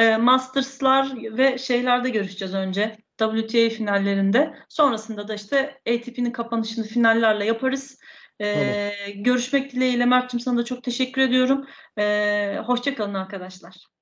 e, Masters'lar ve şeylerde görüşeceğiz önce. WTA finallerinde. Sonrasında da işte ATP'nin kapanışını finallerle yaparız. Ee, Görüşmek dileğiyle Mert'cim sana da çok teşekkür ediyorum. Ee, Hoşçakalın arkadaşlar.